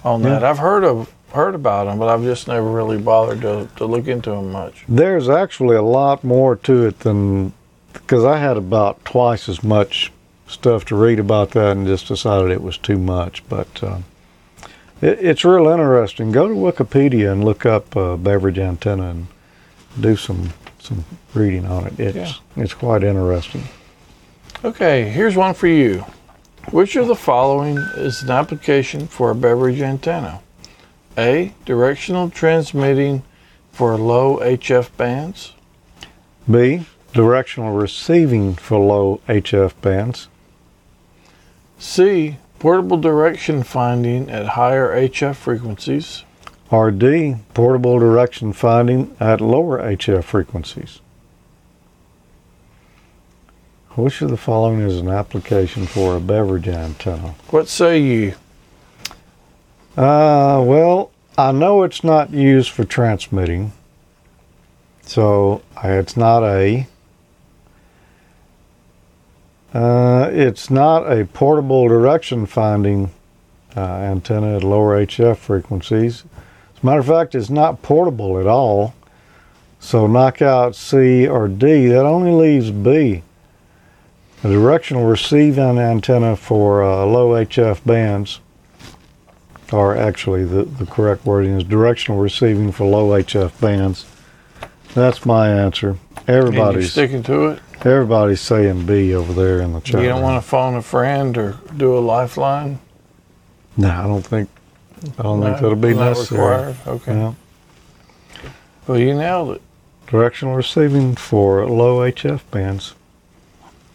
Speaker 2: on that.
Speaker 1: Yeah.
Speaker 2: I've heard of heard about them, but I've just never really bothered to, to look into them much.
Speaker 1: There's actually a lot more to it than because I had about twice as much stuff to read about that and just decided it was too much. But uh, it, it's real interesting. Go to Wikipedia and look up uh, beverage antenna and do some some reading on it. It's it's quite interesting.
Speaker 2: Okay, here's one for you. Which of the following is an application for a beverage antenna? A. Directional transmitting for low HF bands.
Speaker 1: B. Directional receiving for low HF bands.
Speaker 2: C. Portable direction finding at higher HF frequencies.
Speaker 1: Or D. Portable direction finding at lower HF frequencies. Which of the following is an application for a beverage antenna?
Speaker 2: What say you?
Speaker 1: Uh, well, I know it's not used for transmitting, so uh, it's not a. Uh, it's not a portable direction finding uh, antenna at lower HF frequencies. Matter of fact, it's not portable at all. So knock out C or D. That only leaves B. A directional receiving antenna for uh, low HF bands or actually the, the correct wording is directional receiving for low HF bands. That's my answer. Everybody's
Speaker 2: sticking to it?
Speaker 1: everybody's saying B over there in the chat.
Speaker 2: You don't want to phone a friend or do a lifeline?
Speaker 1: No, I don't think. I don't think that'll be
Speaker 2: not
Speaker 1: necessary.
Speaker 2: required. Okay.
Speaker 1: Yeah.
Speaker 2: Well, you nailed it.
Speaker 1: Directional receiving for low HF bands.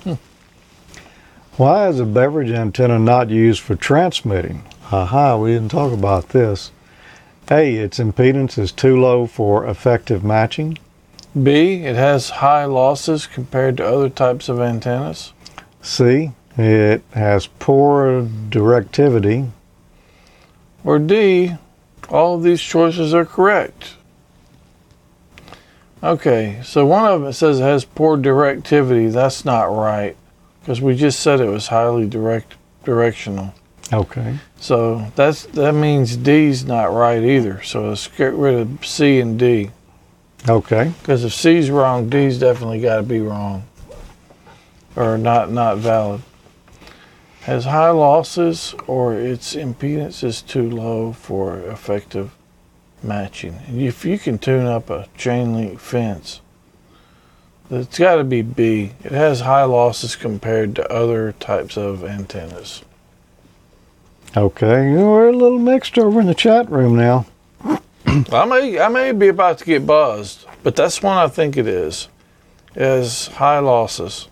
Speaker 2: Hmm.
Speaker 1: Why is a beverage antenna not used for transmitting? Aha, we didn't talk about this. A, its impedance is too low for effective matching.
Speaker 2: B, it has high losses compared to other types of antennas.
Speaker 1: C, it has poor directivity.
Speaker 2: Or D, all of these choices are correct. Okay, so one of them says it has poor directivity. That's not right because we just said it was highly direct directional.
Speaker 1: Okay.
Speaker 2: So that's that means D's not right either. So let's get rid of C and D
Speaker 1: Okay.
Speaker 2: because if C's wrong, D's definitely got to be wrong or not not valid. Has high losses or its impedance is too low for effective matching. If you can tune up a chain link fence, it's got to be B. It has high losses compared to other types of antennas.
Speaker 1: Okay. We're a little mixed over in the chat room now.
Speaker 2: I may I may be about to get buzzed, but that's one I think it is. It has high losses.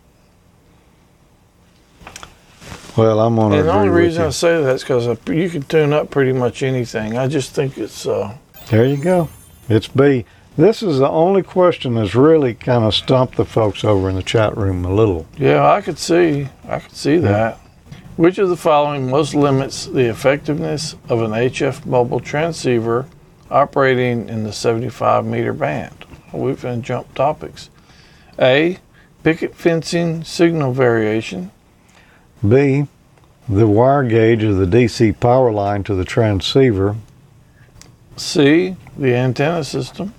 Speaker 1: Well, I'm on.
Speaker 2: And the only reason. I say that is because you can tune up pretty much anything. I just think it's uh,
Speaker 1: There you go. It's B. This is the only question that's really kind of stumped the folks over in the chat room a little.
Speaker 2: yeah, I could see I could see that. Which of the following most limits the effectiveness of an HF mobile transceiver operating in the 75 meter band? We've been jump topics. A. Picket fencing signal variation.
Speaker 1: B, the wire gauge of the DC power line to the transceiver.
Speaker 2: C. The antenna system.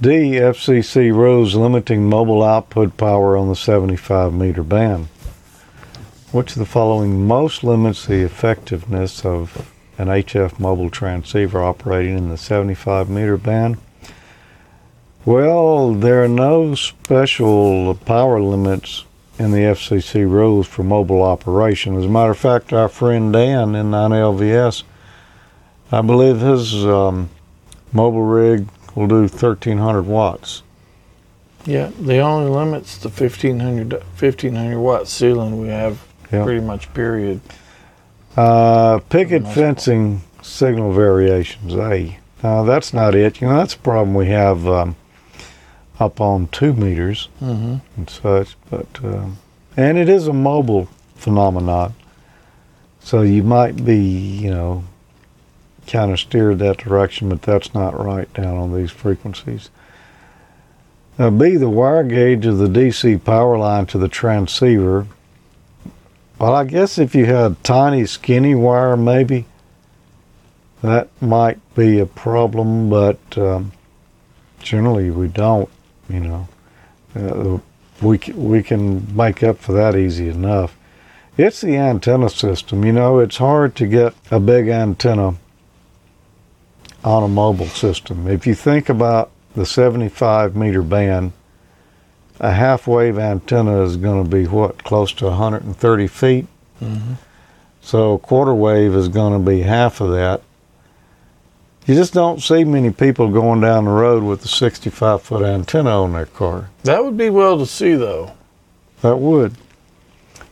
Speaker 1: D. FCC rules limiting mobile output power on the 75 meter band. Which of the following most limits the effectiveness of an HF mobile transceiver operating in the 75 meter band? Well, there are no special power limits in the FCC rules for mobile operation. As a matter of fact, our friend Dan N9LVS, I believe his um, mobile rig will do 1300 watts.
Speaker 2: Yeah, the only limit's the 1500, 1500 watt ceiling we have
Speaker 1: Yep.
Speaker 2: pretty much period.
Speaker 1: Uh, picket fencing signal variations. A. Now that's not it. You know that's a problem we have um, up on two meters
Speaker 2: Mm-hmm.
Speaker 1: and such. But um, and it is a mobile phenomenon, so you might be you know kind of steered that direction, but that's not right down on these frequencies. Now, B, the wire gauge of the DC power line to the transceiver. Well, I guess if you had tiny, skinny wire, maybe that might be a problem, but um, generally we don't. You know, uh, we we can make up for that easy enough. It's the antenna system. You know, it's hard to get a big antenna on a mobile system. If you think about the 75 meter band, a half wave antenna is going to be what, close to 130 feet?
Speaker 2: Mm-hmm.
Speaker 1: So a quarter wave is going to be half of that. You just don't see many people going down the road with a 65 foot antenna on their car.
Speaker 2: That would be well to see, though.
Speaker 1: That would.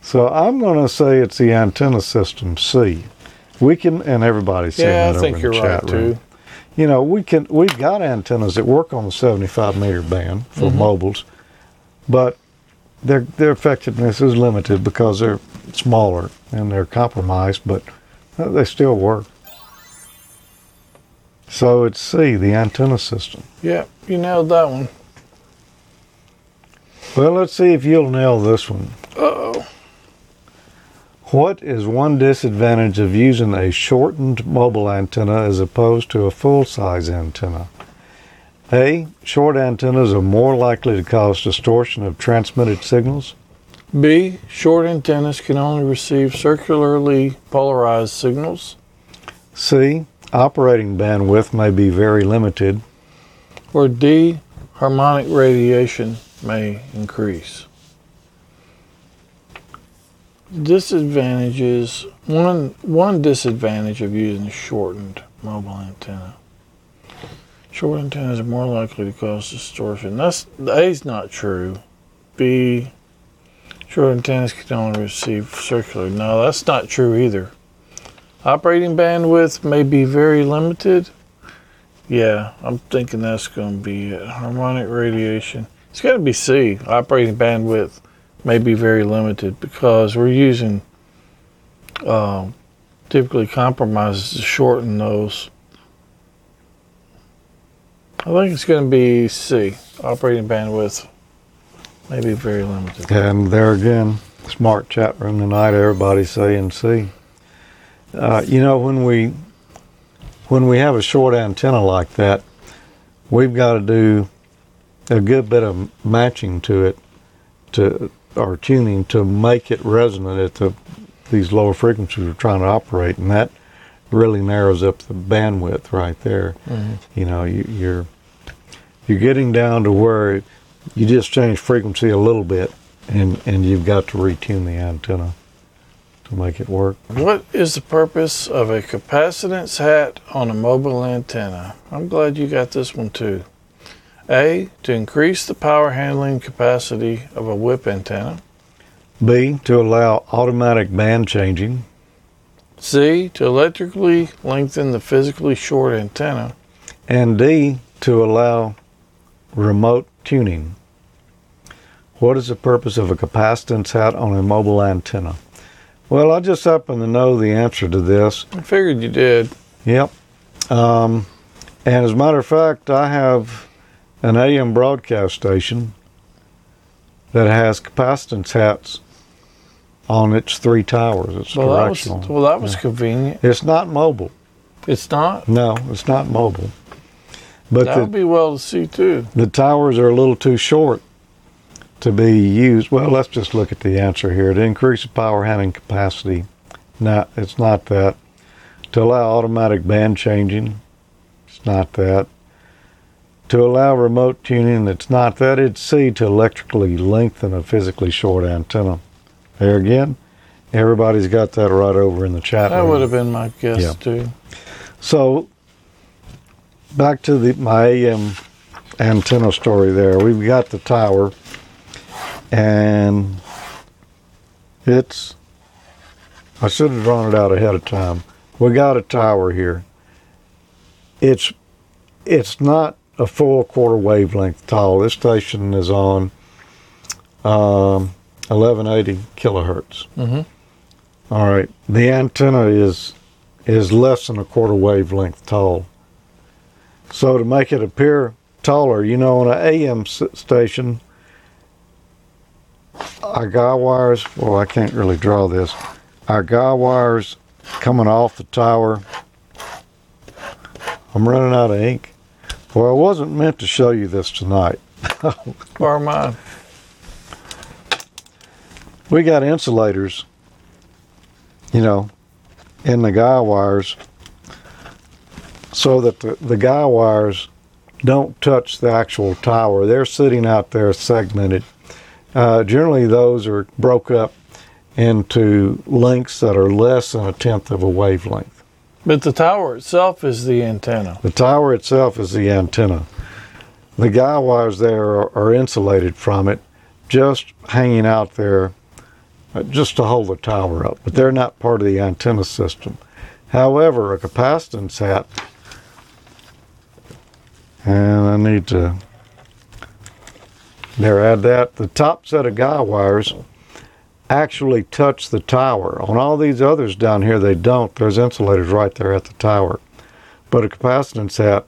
Speaker 1: So I'm going to say it's the antenna system C. We can, and everybody's saying
Speaker 2: Yeah, I
Speaker 1: that
Speaker 2: think
Speaker 1: over in
Speaker 2: you're
Speaker 1: the
Speaker 2: right
Speaker 1: room.
Speaker 2: too.
Speaker 1: You know, we can we've got antennas that work on the 75 meter band for
Speaker 2: Mhm.
Speaker 1: mobiles, but their their effectiveness is limited because they're smaller and they're compromised, but uh, they still work. So it's C, the antenna system.
Speaker 2: Yeah, you nailed that one.
Speaker 1: Well, let's see if you'll nail this one.
Speaker 2: Uh-oh.
Speaker 1: What is one disadvantage of using a shortened mobile antenna as opposed to a full size antenna? A. Short antennas are more likely to cause distortion of transmitted signals.
Speaker 2: B. Short antennas can only receive circularly polarized signals.
Speaker 1: C. Operating bandwidth may be very limited.
Speaker 2: Or D. Harmonic radiation may increase. Disadvantages. One one disadvantage of using a shortened mobile antenna. Short antennas are more likely to cause distortion. That's A is not true. B. Short antennas can only receive circular. No, that's not true either. Operating bandwidth may be very limited. Yeah, I'm thinking that's going to be it. Harmonic radiation. It's got to be C. Operating bandwidth may be very limited because we're using um, typically compromises to shorten those. I think it's going to be C. Operating bandwidth may be very limited.
Speaker 1: And there again, smart chat room tonight, Everybody saying C. Uh, you know, when we when we have a short antenna like that, we've got to do a good bit of matching to it to or tuning to make it resonant at the these lower frequencies we're trying to operate, and that really narrows up the bandwidth right there.
Speaker 2: Mhm.
Speaker 1: You know, you, you're you're getting down to where you just change frequency a little bit, and and you've got to retune the antenna to make it work.
Speaker 2: What is the purpose of a capacitance hat on a mobile antenna? I'm glad you got this one too. A. To increase the power handling capacity of a whip antenna.
Speaker 1: B to allow automatic band changing.
Speaker 2: C. To electrically lengthen the physically short antenna.
Speaker 1: and D to allow remote tuning. What is the purpose of a capacitance hat on a mobile antenna? Well, I just happen to know the answer to this.
Speaker 2: I figured you did.
Speaker 1: Yep. Um, and as a matter of fact, I have an AM broadcast station that has capacitance hats on its three towers. It's
Speaker 2: Well, that was
Speaker 1: directional.
Speaker 2: well, that was
Speaker 1: Yeah.
Speaker 2: convenient.
Speaker 1: It's not mobile.
Speaker 2: It's not.
Speaker 1: No, it's not mobile. But
Speaker 2: That would be well to see too.
Speaker 1: the towers are a little too short to be used. Well, let's just look at the answer here. To increase the power handling capacity, no, it's not that. To allow automatic band changing, it's not that. To allow remote tuning, it's not that. It's C, to electrically lengthen a physically short antenna. There again, everybody's got that right over in the chat
Speaker 2: That
Speaker 1: room.
Speaker 2: would have been my guess
Speaker 1: Yeah.
Speaker 2: too.
Speaker 1: So back to the my AM antenna story there. We've got the tower and it's I should have drawn it out ahead of time. We got a tower here. It's it's not a full quarter wavelength tall. This station is on um, 1180 kilohertz.
Speaker 2: Mhm.
Speaker 1: All right. The antenna is is less than a quarter wavelength tall. So to make it appear taller, you know, on an AM station, our guy wires, well, I can't really draw this. Our guy wires coming off the tower. I'm running out of ink. Well, I wasn't meant to show you this tonight.
Speaker 2: Bar mine.
Speaker 1: we got insulators, you know, in the guy wires so that the, the guy wires don't touch the actual tower. They're sitting out there segmented. Uh, generally, those are broke up into lengths that are less than a tenth of a wavelength.
Speaker 2: But the tower itself is the antenna.
Speaker 1: The tower itself is the antenna. The guy wires there are, are insulated from it, just hanging out there uh, just to hold the tower up, but they're not part of the antenna system. However, a capacitance hat, and I need to there add that the top set of guy wires actually touch the tower. On all these others down here, they don't. There's insulators right there at the tower. But a capacitance hat,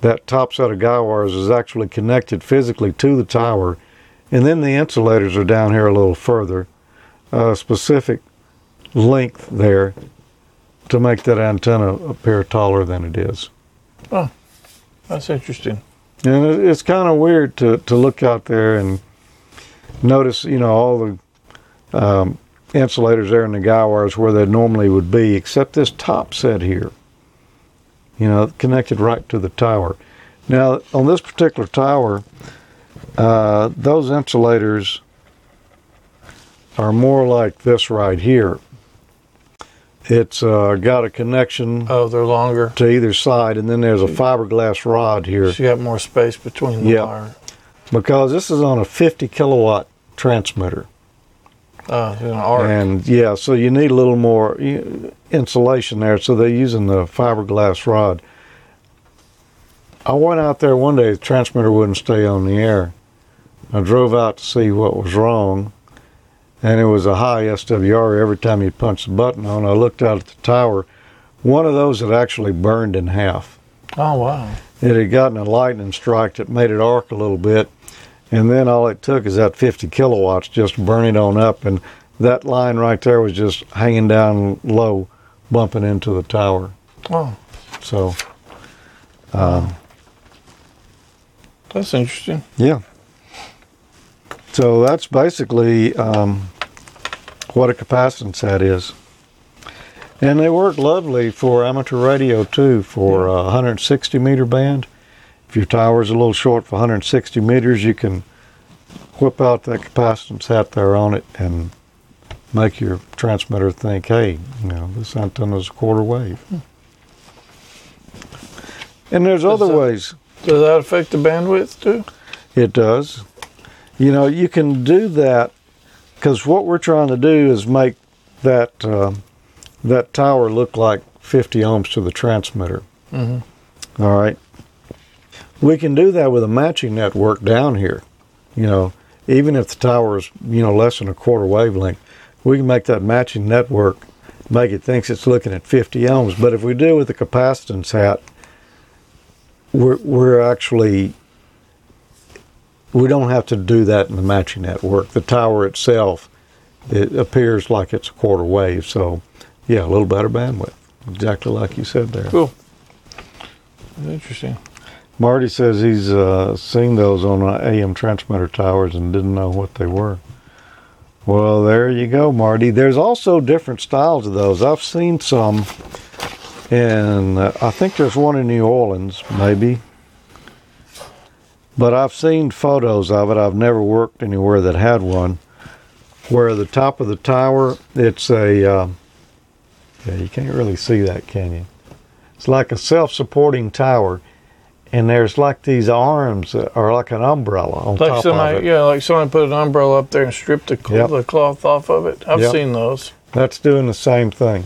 Speaker 1: that top set of guy wires is actually connected physically to the tower, and then the insulators are down here a little further, a specific length there to make that antenna appear taller than it is.
Speaker 2: Oh, that's interesting.
Speaker 1: And it's kind of weird to, to look out there and notice, you know, all the um, insulators there in the guy wires where they normally would be, except this top set here, you know, connected right to the tower. Now, on this particular tower, uh, those insulators are more like this right here. It's uh, got a connection
Speaker 2: Oh, they're longer.
Speaker 1: to either side, and then there's a fiberglass rod here
Speaker 2: So you got more space between the
Speaker 1: Yep.
Speaker 2: wire.
Speaker 1: because this is on a 50 kilowatt transmitter.
Speaker 2: Oh, an arc.
Speaker 1: And yeah, so you need a little more insulation there. So they're using the fiberglass rod. I went out there one day, the transmitter wouldn't stay on the air. I drove out to see what was wrong, and it was a high SWR every time you punched the button on. I looked out at the tower. One of those had actually burned in half.
Speaker 2: oh, wow.
Speaker 1: It had gotten a lightning strike that made it arc a little bit, and then all it took is that 50 kilowatts just burning on up, and that line right there was just hanging down low, bumping into the tower.
Speaker 2: Oh,
Speaker 1: So, uh,
Speaker 2: that's interesting.
Speaker 1: yeah. So that's basically um, what a capacitance hat is. And they work lovely for amateur radio too, for a 160 meter band. If your tower's a little short for 160 meters, you can whip out that capacitance hat there on it and make your transmitter think, hey, you know, this antenna's a quarter wave. And there's other
Speaker 2: that-
Speaker 1: ways.
Speaker 2: Does that affect the bandwidth too?
Speaker 1: It does. You know, you can do that because what we're trying to do is make that uh, that tower look like 50 ohms to the transmitter.
Speaker 2: Mhm.
Speaker 1: All right. We can do that with a matching network down here. You know, even if the tower is you know less than a quarter wavelength, we can make that matching network make it thinks it's looking at 50 ohms. But if we do with the capacitance hat, we're we're actually we don't have to do that in the matching network. The tower itself, it appears like it's a quarter wave. So, yeah, a little better bandwidth. Exactly like you said there.
Speaker 2: Cool. Interesting.
Speaker 1: Marty says he's uh, seen those on uh, AM transmitter towers and didn't know what they were. Well, there you go, Marty. There's also different styles of those. I've seen some, and uh, I think there's one in New Orleans, maybe. But I've seen photos of it. I've never worked anywhere that had one, where the top of the tower, it's a, uh, yeah, you can't really see that, can you? It's like a self-supporting tower, and there's like these arms that are like an umbrella on
Speaker 2: Like
Speaker 1: top
Speaker 2: somebody,
Speaker 1: of it.
Speaker 2: yeah, like somebody put an umbrella up there and stripped the, cl-
Speaker 1: Yep.
Speaker 2: the cloth off of it. I've
Speaker 1: Yep.
Speaker 2: seen those.
Speaker 1: That's doing the same thing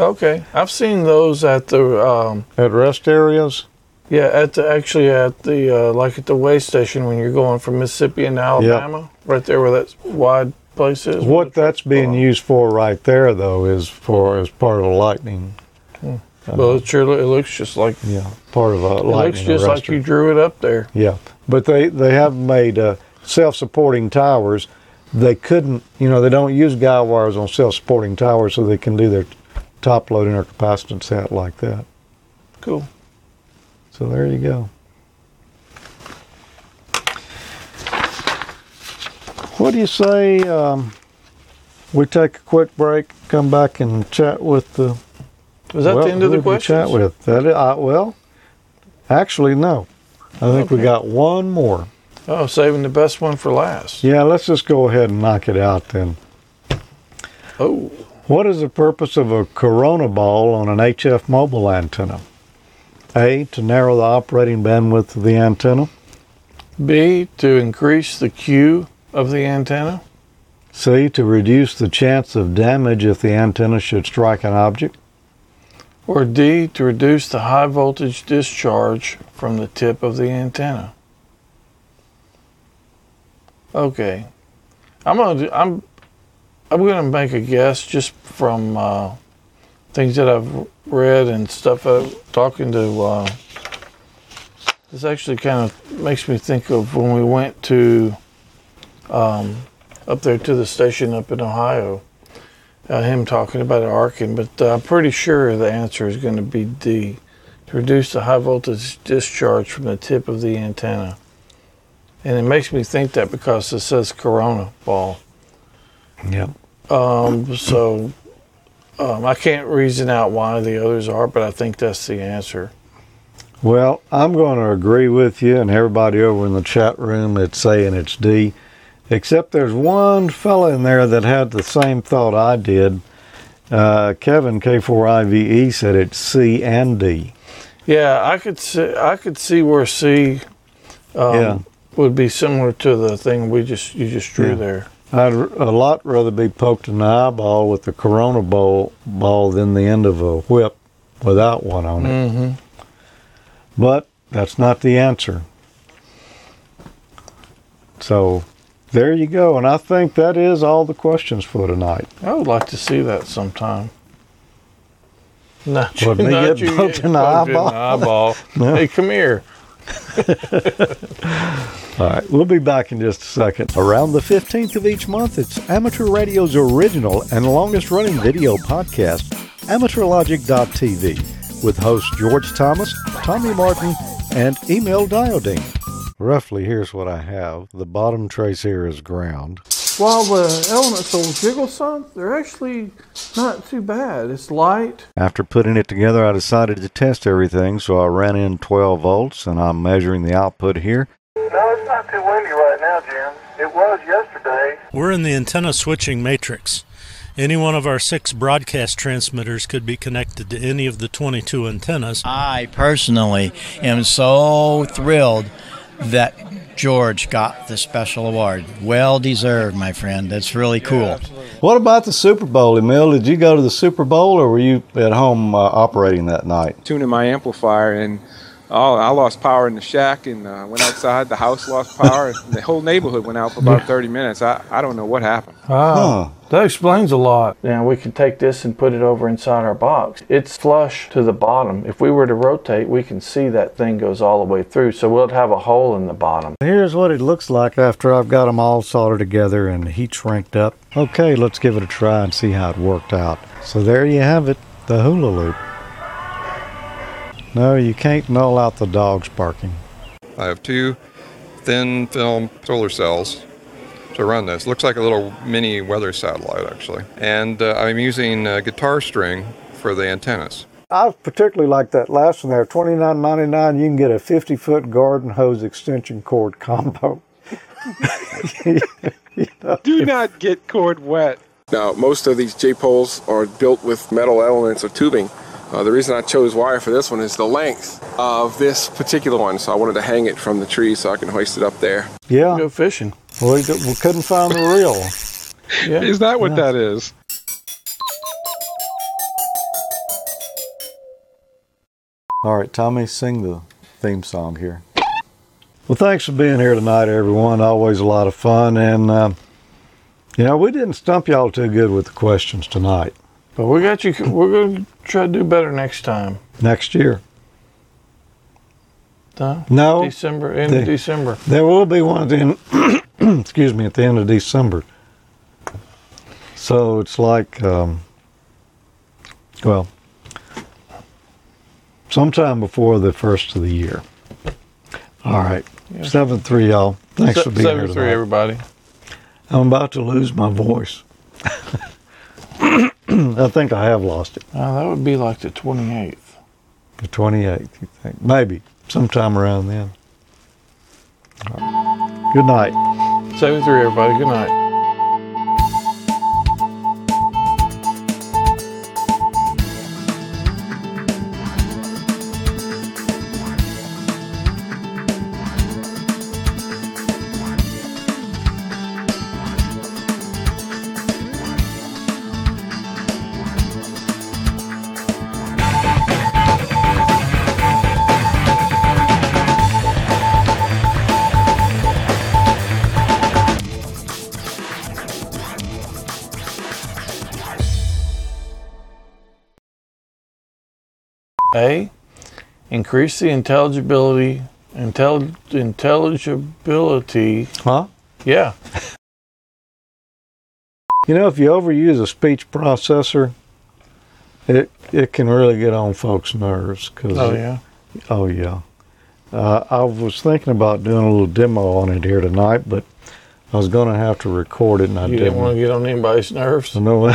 Speaker 2: Okay, I've seen those at the um,
Speaker 1: at rest areas.
Speaker 2: Yeah at the actually at the uh, like at the way station when you're going from Mississippi into Alabama, right there where that wide place is.
Speaker 1: What that's being
Speaker 2: Oh.
Speaker 1: used for right there, though, is for as part of the lightning.
Speaker 2: Well, it sure it looks just like
Speaker 1: Yeah, part of a
Speaker 2: it
Speaker 1: lightning
Speaker 2: looks just like you drew it up there.
Speaker 1: Yeah, but they they have made uh, self-supporting towers. They couldn't, you know, they don't use guy wires on self-supporting towers, so they can do their top loading or capacitance out like that.
Speaker 2: Cool.
Speaker 1: So there you go. What do you say? Um, we take a quick break, come back and chat with the.
Speaker 2: Was that
Speaker 1: well,
Speaker 2: the end of the
Speaker 1: did Chat with that. Uh, well, actually, no. I think we got one more.
Speaker 2: Oh, saving the best one for last.
Speaker 1: Yeah, let's just go ahead and knock it out then.
Speaker 2: Oh,
Speaker 1: What is the purpose of a corona ball on an HF mobile antenna? A. To narrow the operating bandwidth of the antenna.
Speaker 2: B to increase the Q of the antenna.
Speaker 1: C. To reduce the chance of damage if the antenna should strike an object.
Speaker 2: Or D, to reduce the high voltage discharge from the tip of the antenna. Okay, I'm gonna do, I'm I'm gonna make a guess just from uh, things that I've read and stuff. Uh, talking to uh, this actually kind of makes me think of when we went to um, up there to the station up in Ohio uh, him talking about arcing, but uh, I'm pretty sure the answer is going to be D, to reduce the high voltage discharge from the tip of the antenna. And it makes me think that because it says Corona ball.
Speaker 1: Yep.
Speaker 2: Um, so um, I can't reason out why the others are, but I think that's the answer.
Speaker 1: Well, I'm going to agree with you, and everybody over in the chat room that's saying it's D. Except there's one fella in there that had the same thought I did. Uh, Kevin K4IVE E said it's C and D.
Speaker 2: Yeah, I could see I could see where C um,
Speaker 1: Yeah.
Speaker 2: would be similar to the thing we just you just drew
Speaker 1: Yeah.
Speaker 2: there.
Speaker 1: I'd a lot rather be poked in the eyeball with the Corona ball, ball than the end of a whip without one on it.
Speaker 2: hmm
Speaker 1: But that's not the answer. So there you go. And I think that is all the questions for tonight.
Speaker 2: I would like to see that sometime. Not
Speaker 1: me
Speaker 2: not
Speaker 1: getting poked in the eyeball?
Speaker 2: eyeball.
Speaker 1: No.
Speaker 2: Hey, come here.
Speaker 1: All right, we'll be back in just a second.
Speaker 10: Around the 15th of each month, it's Amateur Radio's original and longest running video podcast, AmateurLogic.tv, with hosts George Thomas, Tommy Martin, and Emil Diodine.
Speaker 1: Roughly, here's what I have. The bottom trace here is ground.
Speaker 2: While the elements will jiggle some, they're actually not too bad. It's light.
Speaker 1: After putting it together, I decided to test everything, so I ran in 12 volts, and I'm measuring the output here.
Speaker 11: No, it's not too windy right now, Jim. It was yesterday.
Speaker 12: We're in the antenna switching matrix. Any one of our six broadcast transmitters could be connected to any of the 22 antennas.
Speaker 13: I personally am so thrilled that George got the special award. Well deserved, my friend. That's really cool.
Speaker 1: What about the Super Bowl, Emil? Did you go to the Super Bowl, or were you at home uh, operating that night?
Speaker 14: tuning my amplifier and oh, I lost power in the shack and uh, went outside. The house lost power. the whole neighborhood went out for about 30 minutes. I, I don't know what happened.
Speaker 2: Wow. That explains a lot. Now we can take this and put it over inside our box. It's flush to the bottom. If we were to rotate, we can see that thing goes all the way through. So we'll have a hole in the bottom.
Speaker 1: Here's what it looks like after I've got them all soldered together and heat shrinked up. Okay, let's give it a try and see how it worked out. So there you have it, the hula loop. No, you can't null out the dogs barking.
Speaker 15: I have two thin film solar cells to run this. Looks like a little mini weather satellite, actually. And uh, I'm using uh, guitar string for the antennas.
Speaker 1: I particularly like that last one there. Twenty nine ninety nine. You can get a fifty foot garden hose extension cord combo.
Speaker 16: Do not get cord wet. Now, most of these J poles are built with metal elements or tubing. Uh, the reason I chose wire for this one is the length of this particular one. So I wanted to hang it from the tree so I can hoist it up there.
Speaker 1: Yeah.
Speaker 2: Go fishing.
Speaker 1: We, we couldn't find the reel.
Speaker 2: Yeah.
Speaker 16: Is that what
Speaker 1: Yeah.
Speaker 16: that is?
Speaker 1: All right, Tommy, sing the theme song here. Well, thanks for being here tonight, everyone. Always a lot of fun. And, uh, you know, we didn't stump y'all too good with the questions tonight.
Speaker 2: But we got you. We're going to try to do better next time.
Speaker 1: Next year.
Speaker 2: No.
Speaker 1: No.
Speaker 2: December. End of December.
Speaker 1: There will be one at the end, excuse me, at the end of December. So it's like, um, well, sometime before the first of the year. All right.
Speaker 2: Yeah.
Speaker 1: 7 3, y'all. Thanks
Speaker 2: Se-
Speaker 1: for being here
Speaker 2: seven three, everybody.
Speaker 1: I'm about to lose my voice. I think I have lost it.
Speaker 2: Uh, that would be like the twenty eighth.
Speaker 1: The 28th, you think? Maybe. Sometime around then. Right. Good night.
Speaker 2: Seven three, everybody. Good night. Increase the intelligibility. Intel, intelligibility.
Speaker 1: Huh?
Speaker 2: Yeah.
Speaker 1: You know, if you overuse a speech processor, it it can really get on folks' nerves. Cause
Speaker 2: Oh
Speaker 1: it-
Speaker 2: yeah.
Speaker 1: oh yeah. Uh, I was thinking about doing a little demo on it here tonight, but I was going to have to record it, and I
Speaker 2: You didn't want to get on anybody's nerves.
Speaker 1: No.